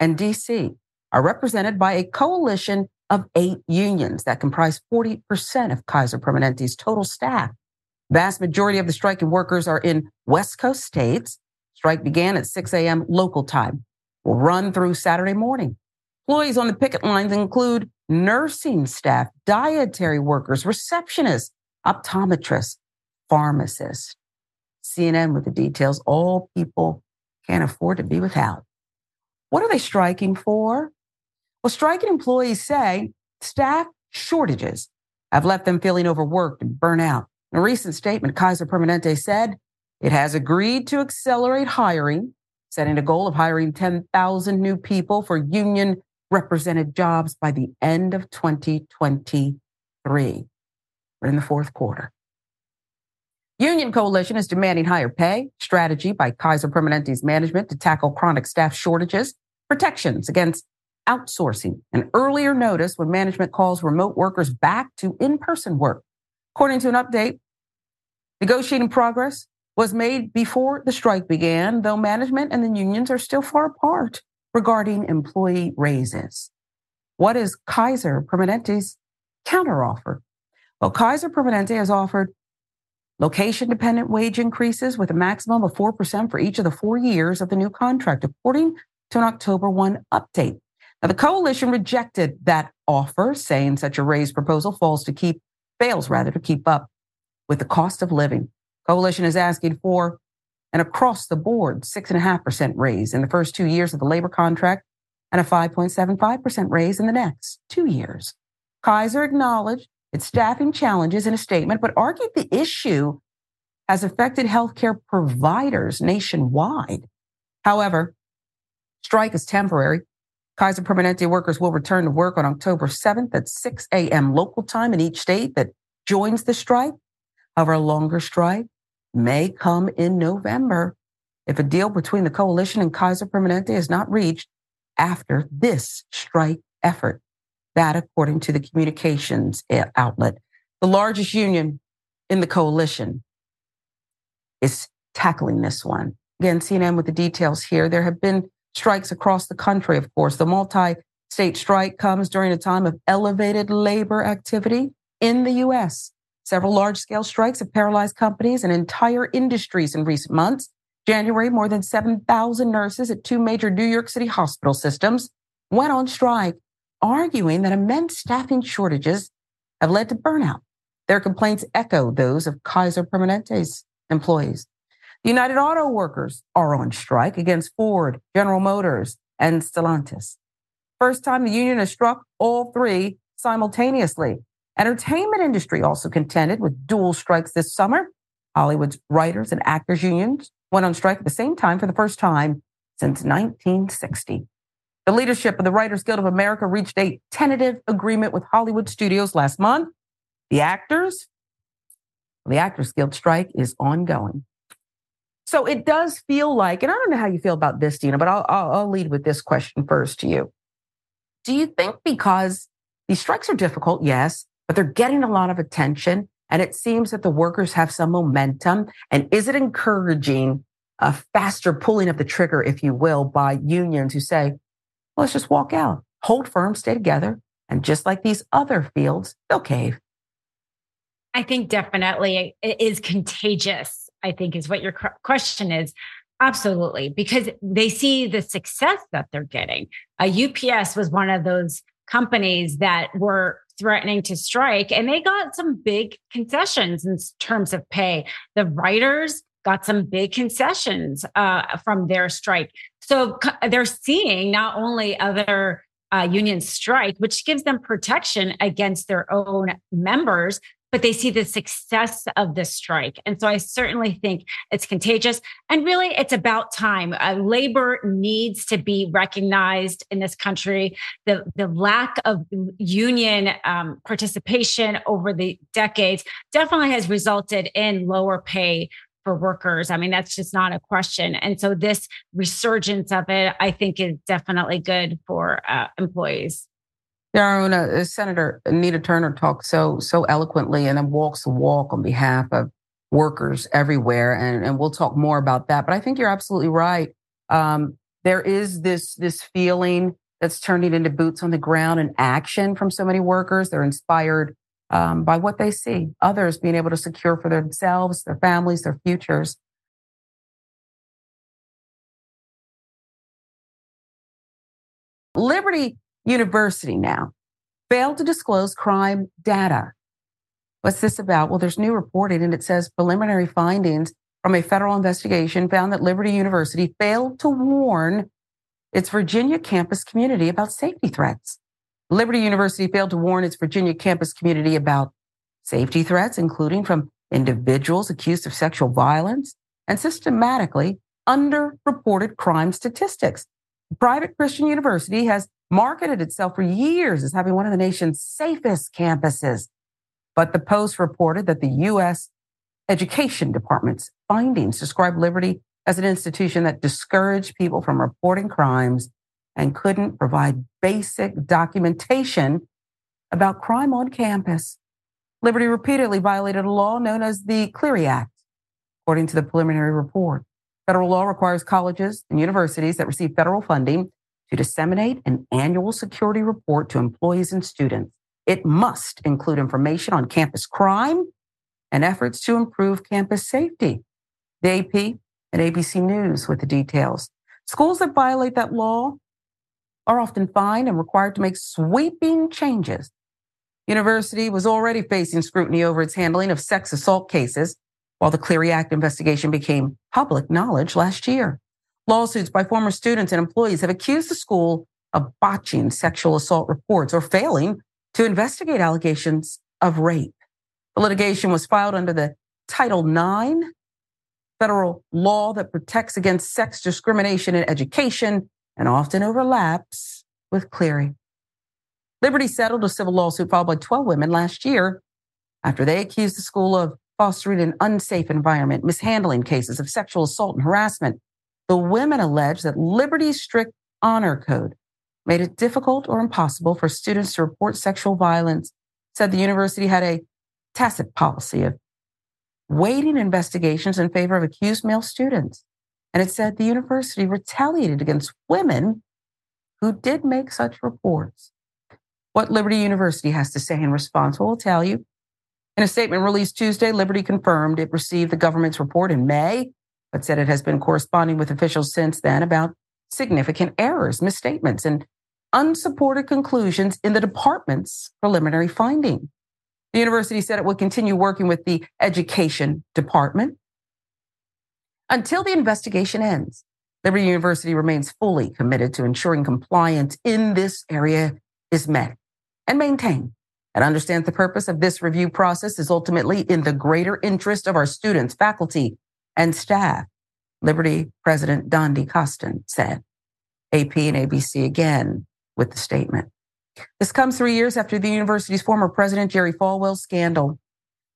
and D.C. are represented by a coalition of eight unions that comprise 40% of Kaiser Permanente's total staff. Vast majority of the striking workers are in West Coast states. Strike began at 6 a.m. local time. Will run through Saturday morning. Employees on the picket lines include nursing staff, dietary workers, receptionists, optometrists, pharmacists. CNN with the details. All people can't afford to be without. What are they striking for? Well, striking employees say staff shortages have left them feeling overworked and burnt out. In a recent statement, Kaiser Permanente said it has agreed to accelerate hiring, setting a goal of hiring 10,000 new people for union represented jobs by the end of 2023. We're in the fourth quarter. Union Coalition is demanding higher pay, strategy by Kaiser Permanente's management to tackle chronic staff shortages, protections against outsourcing, and earlier notice when management calls remote workers back to in person work. According to an update, negotiating progress was made before the strike began, though management and the unions are still far apart regarding employee raises. What is Kaiser Permanente's counteroffer? Well, Kaiser Permanente has offered location dependent wage increases with a maximum of 4% for each of the four years of the new contract, according to an October 1 update. Now, the coalition rejected that offer, saying such a raise proposal falls to keep, fails rather to keep up with the cost of living. Coalition is asking for an across the board 6.5% raise in the first two years of the labor contract and a 5.75% raise in the next two years. Kaiser acknowledged its staffing challenges in a statement, but argued the issue has affected healthcare providers nationwide. However, strike is temporary. Kaiser Permanente workers will return to work on October 7th at 6 a.m. local time in each state that joins the strike. However, a longer strike may come in November if a deal between the coalition and Kaiser Permanente is not reached after this strike effort. That, according to the communications eh, outlet, the largest union in the coalition is tackling this one. Again, CNN with the details here. There have been strikes across the country, of course. The multi state strike comes during a time of elevated labor activity in the U.S. Several large scale strikes have paralyzed companies and entire industries in recent months. January, more than 7,000 nurses at two major New York City hospital systems went on strike, arguing that immense staffing shortages have led to burnout. Their complaints echo those of Kaiser Permanente's employees. The United Auto Workers are on strike against Ford, General Motors, and Stellantis. First time the union has struck all three simultaneously. Entertainment industry also contended with dual strikes this summer. Hollywood's writers and actors unions went on strike at the same time for the first time since 1960. The leadership of the Writers Guild of America reached a tentative agreement with Hollywood studios last month. The actors, the Actors Guild strike is ongoing. So it does feel like, and I don't know how you feel about this, Dina, but I'll, I'll, I'll lead with this question first to you. Do you think because these strikes are difficult, yes, but they're getting a lot of attention and it seems that the workers have some momentum? And is it encouraging a faster pulling of the trigger, if you will, by unions who say, let's just walk out, hold firm, stay together. And just like these other fields, they'll cave. I think definitely it is contagious, I think is what your question is. Absolutely, because they see the success that they're getting. Uh, UPS was one of those companies that were threatening to strike, and they got some big concessions in terms of pay. The writers got some big concessions uh, from their strike. So they're seeing not only other uh, unions strike, which gives them protection against their own members, but they see the success of the strike. And so I certainly think it's contagious. And really, it's about time. Uh, labor needs to be recognized in this country. The, the lack of union um, participation over the decades definitely has resulted in lower pay for workers. I mean, that's just not a question. And so this resurgence of it, I think, is definitely good for uh, employees. Yeah, uh, Senator Nina Turner talks so so eloquently and then walks the walk on behalf of workers everywhere, and and we'll talk more about that. But I think you're absolutely right. Um, there is this this feeling that's turning into boots on the ground and action from so many workers. They're inspired um, by what they see, others being able to secure for themselves, their families, their futures. Liberty University now failed to disclose crime data. What's this about? Well, there's new reporting and it says preliminary findings from a federal investigation found that Liberty University failed to warn its Virginia campus community about safety threats. Liberty University failed to warn its Virginia campus community about safety threats, including from individuals accused of sexual violence and systematically underreported crime statistics. Private Christian university has marketed itself for years as having one of the nation's safest campuses. But the Post reported that the U.S. Education Department's findings describe Liberty as an institution that discouraged people from reporting crimes and couldn't provide basic documentation about crime on campus. Liberty repeatedly violated a law known as the Clery Act, according to the preliminary report. Federal law requires colleges and universities that receive federal funding to disseminate an annual security report to employees and students. It must include information on campus crime and efforts to improve campus safety. The AP and ABC News with the details. Schools that violate that law are often fined and required to make sweeping changes. University was already facing scrutiny over its handling of sex assault cases, while the Clery Act investigation became public knowledge last year. Lawsuits by former students and employees have accused the school of botching sexual assault reports or failing to investigate allegations of rape. The litigation was filed under the Title IX federal law that protects against sex discrimination in education and often overlaps with Clery. Liberty settled a civil lawsuit filed by 12 women last year after they accused the school of fostering an unsafe environment, mishandling cases of sexual assault and harassment. The women alleged that Liberty's strict honor code made it difficult or impossible for students to report sexual violence, said the university had a tacit policy of weighting investigations in favor of accused male students. And it said the university retaliated against women who did make such reports. What Liberty University has to say in response, we'll tell you. In a statement released Tuesday, Liberty confirmed it received the government's report in May, but said it has been corresponding with officials since then about significant errors, misstatements, and unsupported conclusions in the department's preliminary finding. The university said it would continue working with the education department Until the investigation ends, Liberty University remains fully committed to ensuring compliance in this area is met and maintained and understands the purpose of this review process is ultimately in the greater interest of our students, faculty, and staff. Liberty President Dondi Costin said. AP and ABC again with the statement. This comes three years after the university's former president, Jerry Falwell's scandal.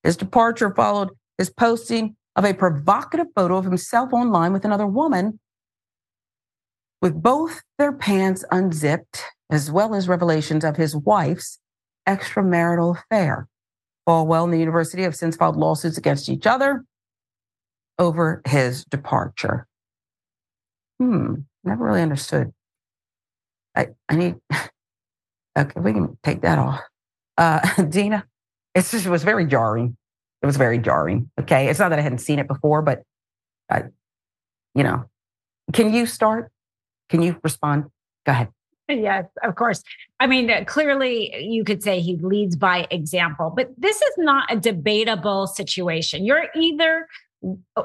His departure followed his posting of a provocative photo of himself online with another woman with both their pants unzipped, as well as revelations of his wife's extramarital affair. Falwell and the university have since filed lawsuits against each other over his departure. Hmm, never really understood. I, I need, okay, we can take that off. Uh, Dina, it's just, was very jarring. It was very jarring. Okay. It's not that I hadn't seen it before, but I, you know, can you start? Can you respond? Go ahead. Yes, of course. I mean, uh, clearly you could say he leads by example, but this is not a debatable situation. You're either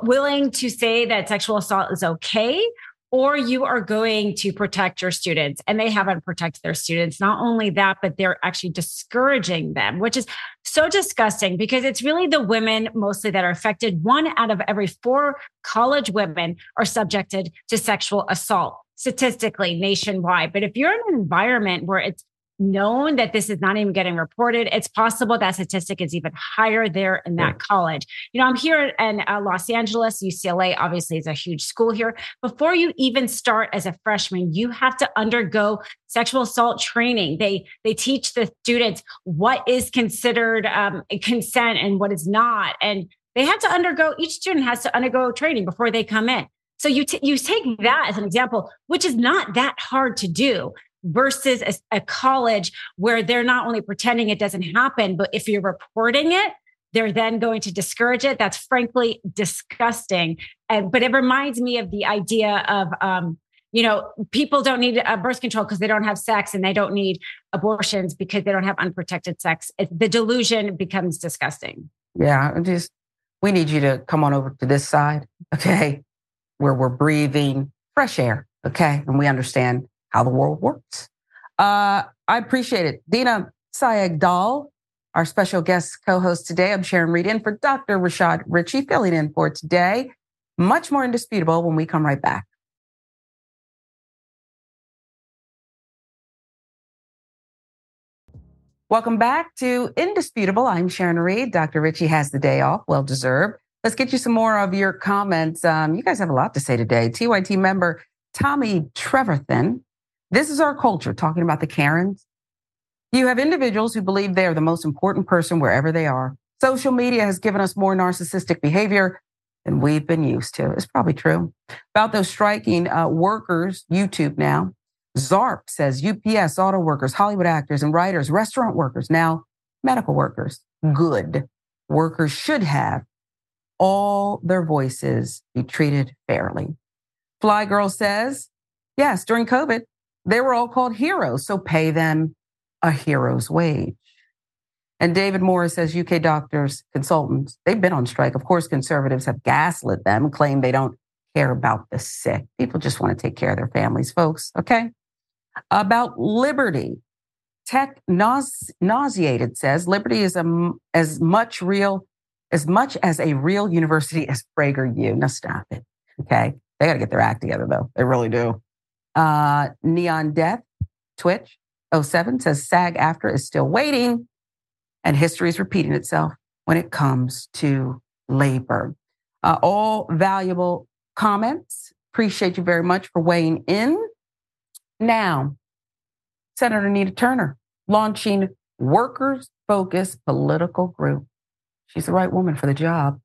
willing to say that sexual assault is okay or you are going to protect your students and they haven't protected their students not only that but they're actually discouraging them which is so disgusting because it's really the women mostly that are affected. One out of every four college women are subjected to sexual assault statistically nationwide. But if you're in an environment where it's known that this is not even getting reported. It's possible that statistic is even higher there in that yeah. college. You know, I'm here in uh, Los Angeles, UCLA obviously is a huge school here. Before you even start as a freshman, you have to undergo sexual assault training. They they teach the students what is considered um, consent and what is not, and they have to undergo. Each student has to undergo training before they come in. So you t- you take that as an example, which is not that hard to do versus a, a college where they're not only pretending it doesn't happen, but if you're reporting it, they're then going to discourage it. That's frankly disgusting. And but it reminds me of the idea of um, you know, people don't need birth control because they don't have sex, and they don't need abortions because they don't have unprotected sex. It, the delusion becomes disgusting. Yeah, just we need you to come on over to this side, okay, where we're breathing fresh air, okay, and we understand how the world works. Uh, I appreciate it. Dina Sayegh-Doll, our special guest co-host today. I'm Sharon Reed in for Dr. Rashad Richey, filling in for today. Much more indisputable when we come right back. Welcome back to Indisputable. I'm Sharon Reed. Dr. Richey has the day off, well deserved. Let's get you some more of your comments. Um, you guys have a lot to say today. TYT member Tommy Treverthen this is our culture, talking about the Karens. You have individuals who believe they are the most important person wherever they are. Social media has given us more narcissistic behavior than we've been used to. It's probably true. About those striking uh, workers, YouTube now. ZARP says UPS, auto workers, Hollywood actors and writers, restaurant workers, now medical workers. Good. Workers should have all their voices be treated fairly. Fly Girl says, yes, during COVID, they were all called heroes, so pay them a hero's wage. And David Morris says UK doctors, consultants, they've been on strike. Of course, conservatives have gaslit them, claim they don't care about the sick. People just want to take care of their families, folks. Okay. About liberty. Tech nause- nauseated says liberty is a, as much real, as much as a real university as PragerU. Now stop it. Okay. They got to get their act together though. They really do. Uh, Neon Death, Twitch 07 says SAG-AFTRA is still waiting and history is repeating itself when it comes to labor. Uh, all valuable comments. Appreciate you very much for weighing in. Now, Senator Nina Turner launching workers focused political group. She's the right woman for the job.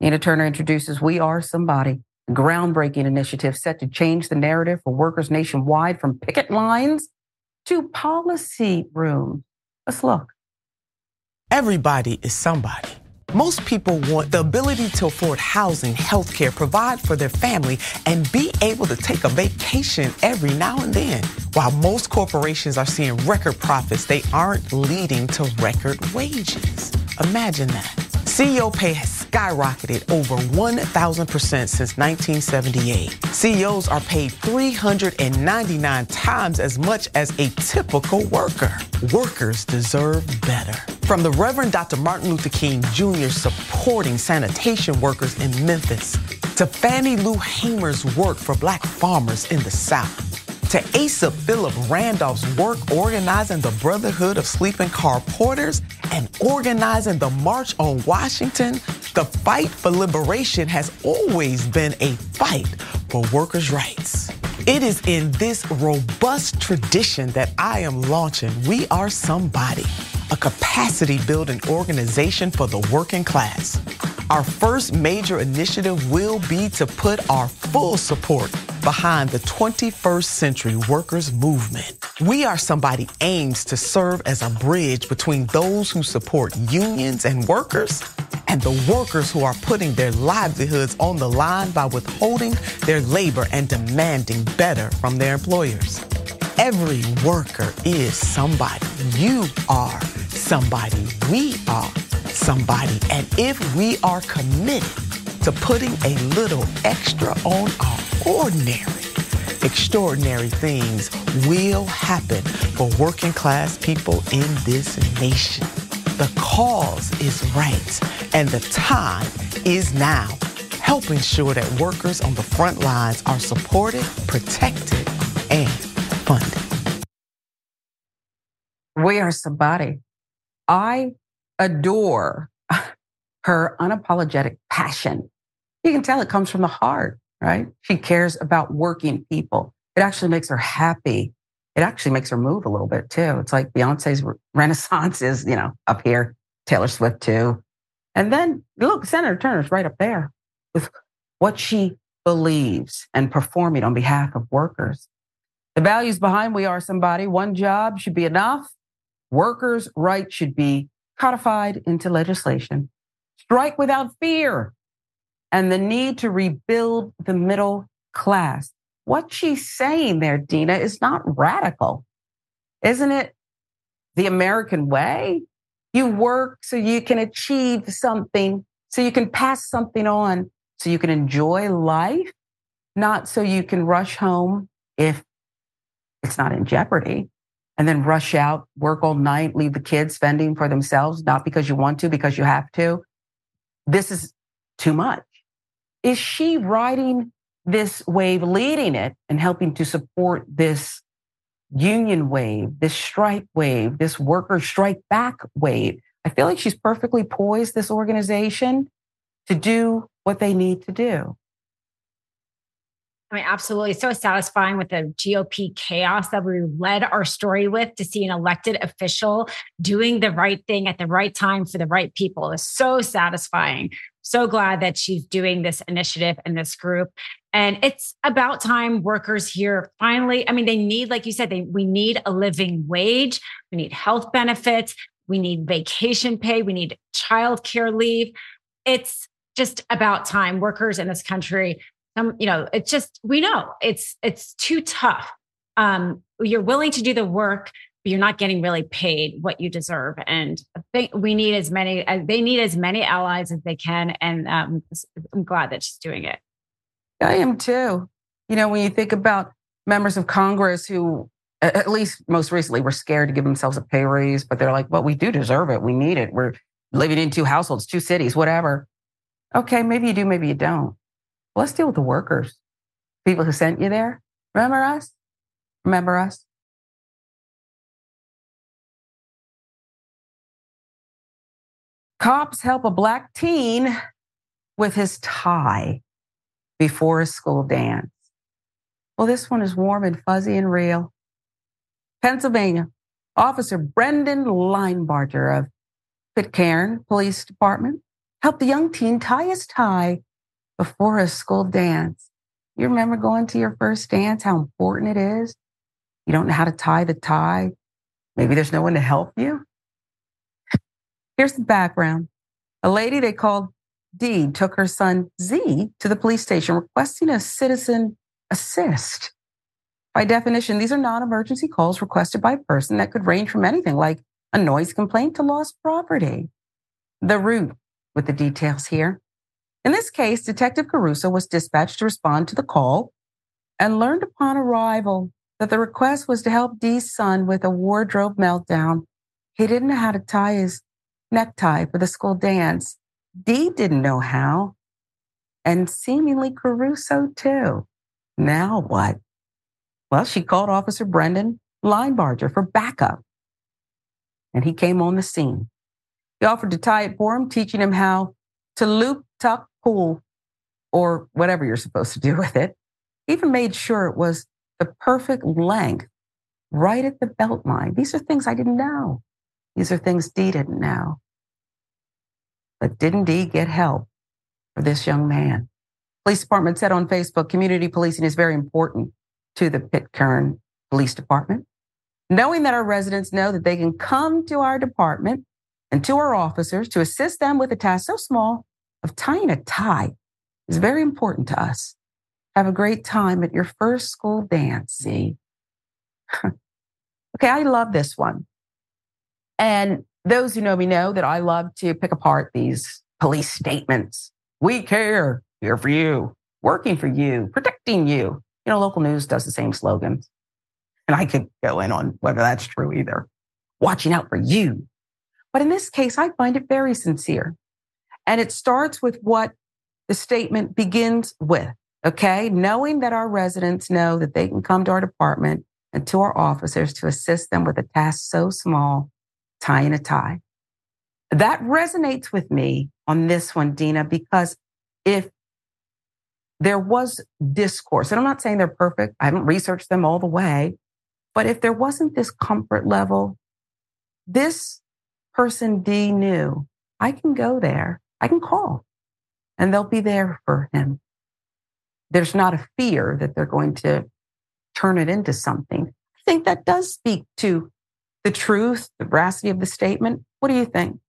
Nina Turner introduces We Are Somebody, groundbreaking initiative set to change the narrative for workers nationwide from picket lines to policy rooms. Let's look. Everybody is somebody. Most people want the ability to afford housing, healthcare, provide for their family, and be able to take a vacation every now and then. While most corporations are seeing record profits, they aren't leading to record wages. Imagine that. CEO pay has skyrocketed over 1,000% since 1978. CEOs are paid 399 times as much as a typical worker. Workers deserve better. From the Reverend Dr. Martin Luther King Jr. supporting sanitation workers in Memphis, to Fannie Lou Hamer's work for black farmers in the South, to Asa Philip Randolph's work organizing the Brotherhood of Sleeping Car Porters and organizing the March on Washington, the fight for liberation has always been a fight for workers' rights. It is in this robust tradition that I am launching We Are Somebody, a capacity building organization for the working class. Our first major initiative will be to put our full support behind the 21st century workers movement. We Are Somebody aims to serve as a bridge between those who support unions and workers and the workers who are putting their livelihoods on the line by withholding their labor and demanding better from their employers. Every worker is somebody. You are somebody. We are somebody. And if we are committed to putting a little extra on our ordinary, extraordinary things will happen for working class people in this nation. The cause is right, and the time is now. Help ensure that workers on the front lines are supported, protected, and funded. We are somebody. I adore her unapologetic passion. You can tell it comes from the heart, right? She cares about working people. It actually makes her happy. It actually makes her move a little bit too. It's like Beyonce's renaissance is, you know, up here, Taylor Swift too. And then look, Senator Turner's right up there with what she believes and performing on behalf of workers. The values behind We Are Somebody, one job should be enough. Workers' rights should be codified into legislation. Strike without fear. And the need to rebuild the middle class. What she's saying there, Dina, is not radical. Isn't it the American way? You work so you can achieve something, so you can pass something on, so you can enjoy life, not so you can rush home if it's not in jeopardy and then rush out, work all night, leave the kids fending for themselves, not because you want to, because you have to. This is too much. Is she riding this wave, leading it and helping to support this union wave, this strike wave, this worker strike back wave? I feel like she's perfectly poised, this organization, to do what they need to do. I mean, absolutely. So satisfying with the GOP chaos that we led our story with to see an elected official doing the right thing at the right time for the right people is so satisfying. So glad that she's doing this initiative and this group. And it's about time workers here finally, I mean, they need, like you said, they, we need a living wage, we need health benefits, we need vacation pay, we need childcare leave. It's just about time workers in this country um, you know, it's just we know it's it's too tough. Um, you're willing to do the work, but you're not getting really paid what you deserve. And I think we need as many. Uh, they need as many allies as they can, and um, I'm glad that she's doing it. I am too. You know, when you think about members of Congress who, at least most recently, were scared to give themselves a pay raise, but they're like, "Well, we do deserve it. We need it. We're living in two households, two cities, whatever." Okay, maybe you do, maybe you don't. Let's deal with the workers, people who sent you there. Remember us? Remember us? Cops help a black teen with his tie before a school dance. Well, this one is warm and fuzzy and real. Pennsylvania, Officer Brendan Linebarger of Pitcairn Police Department helped the young teen tie his tie before a school dance. You remember going to your first dance, how important it is? You don't know how to tie the tie. Maybe there's no one to help you. Here's the background. A lady they called Dee took her son Z to the police station requesting a citizen assist. By definition, these are non emergency calls requested by a person that could range from anything like a noise complaint to lost property. The route with the details here. In this case, Detective Caruso was dispatched to respond to the call and learned upon arrival that the request was to help Dee's son with a wardrobe meltdown. He didn't know how to tie his necktie for the school dance. Dee didn't know how, and seemingly Caruso too. Now what? Well, she called Officer Brendan Linebarger for backup, and he came on the scene. He offered to tie it for him, teaching him how to loop, tuck, pull, or whatever you're supposed to do with it. Even made sure it was the perfect length right at the belt line. These are things I didn't know. These are things Dee didn't know. But didn't Dee get help for this young man? Police department said on Facebook, community policing is very important to the Pitcairn Police Department. Knowing that our residents know that they can come to our department and to our officers to assist them with a task so small of tying a tie is very important to us. Have a great time at your first school dance, see? okay, I love this one. And those who know me know that I love to pick apart these police statements. We care, here for you, working for you, protecting you. You know, local news does the same slogans. And I could go in on whether that's true either. Watching out for you. But in this case, I find it very sincere. And it starts with what the statement begins with. Okay. Knowing that our residents know that they can come to our department and to our officers to assist them with a task so small, tying a tie. That resonates with me on this one, Dina, because if there was discourse, and I'm not saying they're perfect, I haven't researched them all the way, but if there wasn't this comfort level, this person Dee knew I can go there, I can call, and they'll be there for him. There's not a fear that they're going to turn it into something. I think that does speak to the truth, the veracity of the statement. What do you think?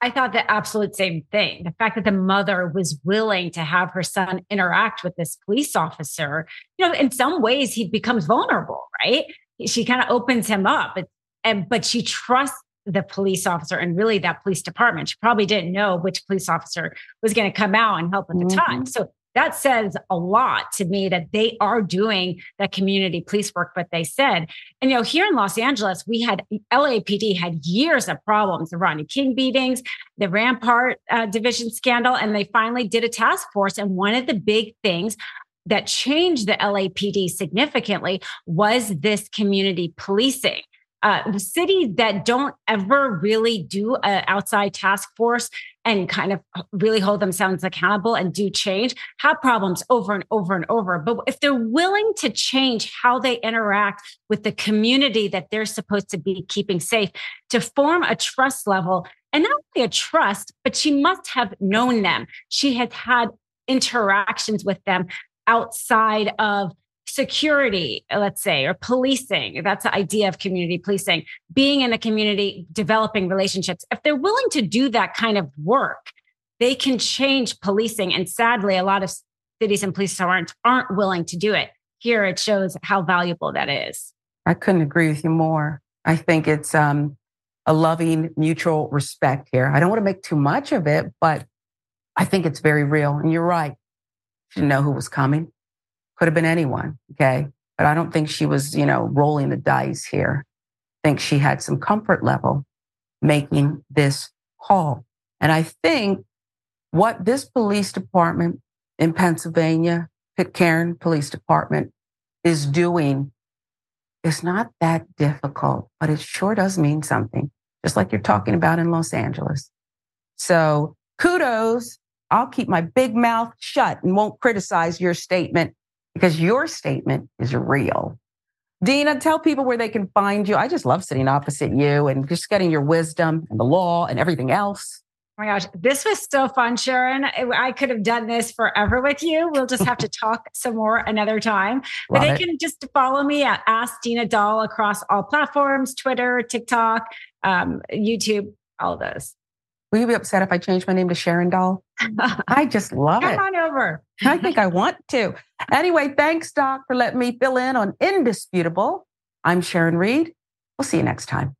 I thought the absolute same thing. The fact that the mother was willing to have her son interact with this police officer, you know, in some ways he becomes vulnerable, right? She kind of opens him up, and but she trusts the police officer and really that police department. She probably didn't know which police officer was going to come out and help at the mm-hmm. time. So that says a lot to me that they are doing that community police work but they said and you know here in los angeles we had lapd had years of problems the rodney king beatings the rampart uh, division scandal and they finally did a task force and one of the big things that changed the lapd significantly was this community policing uh, cities that don't ever really do an outside task force and kind of really hold themselves accountable and do change have problems over and over and over. But if they're willing to change how they interact with the community that they're supposed to be keeping safe, to form a trust level, and not only a trust, but she must have known them. She has had interactions with them outside of security, let's say, or policing. That's the idea of community policing, being in a community, developing relationships. If they're willing to do that kind of work, they can change policing. And sadly, a lot of cities and police aren't, aren't willing to do it. Here it shows how valuable that is. I couldn't agree with you more. I think it's um, a loving, mutual respect here. I don't want to make too much of it, but I think it's very real. And you're right. Didn't know who was coming. Could have been anyone. Okay. But I don't think she was, you know, rolling the dice here. I think she had some comfort level making this call. And I think what this police department in Pennsylvania, Pitcairn Police Department is doing is not that difficult, but it sure does mean something, just like you're talking about in Los Angeles. So kudos. I'll keep my big mouth shut and won't criticize your statement because your statement is real. Dina, tell people where they can find you. I just love sitting opposite you and just getting your wisdom and the law and everything else. Oh my gosh, this was so fun, Sharon. I could have done this forever with you. We'll just have to talk some more another time. But they can just follow me at Ask Dina Doll across all platforms Twitter, TikTok, um, YouTube, all those. Will you be upset if I change my name to Sharon Doll? I just love Come it. Come on over. I think I want to. Anyway, thanks, Doc, for letting me fill in on Indisputable. I'm Sharon Reed. We'll see you next time.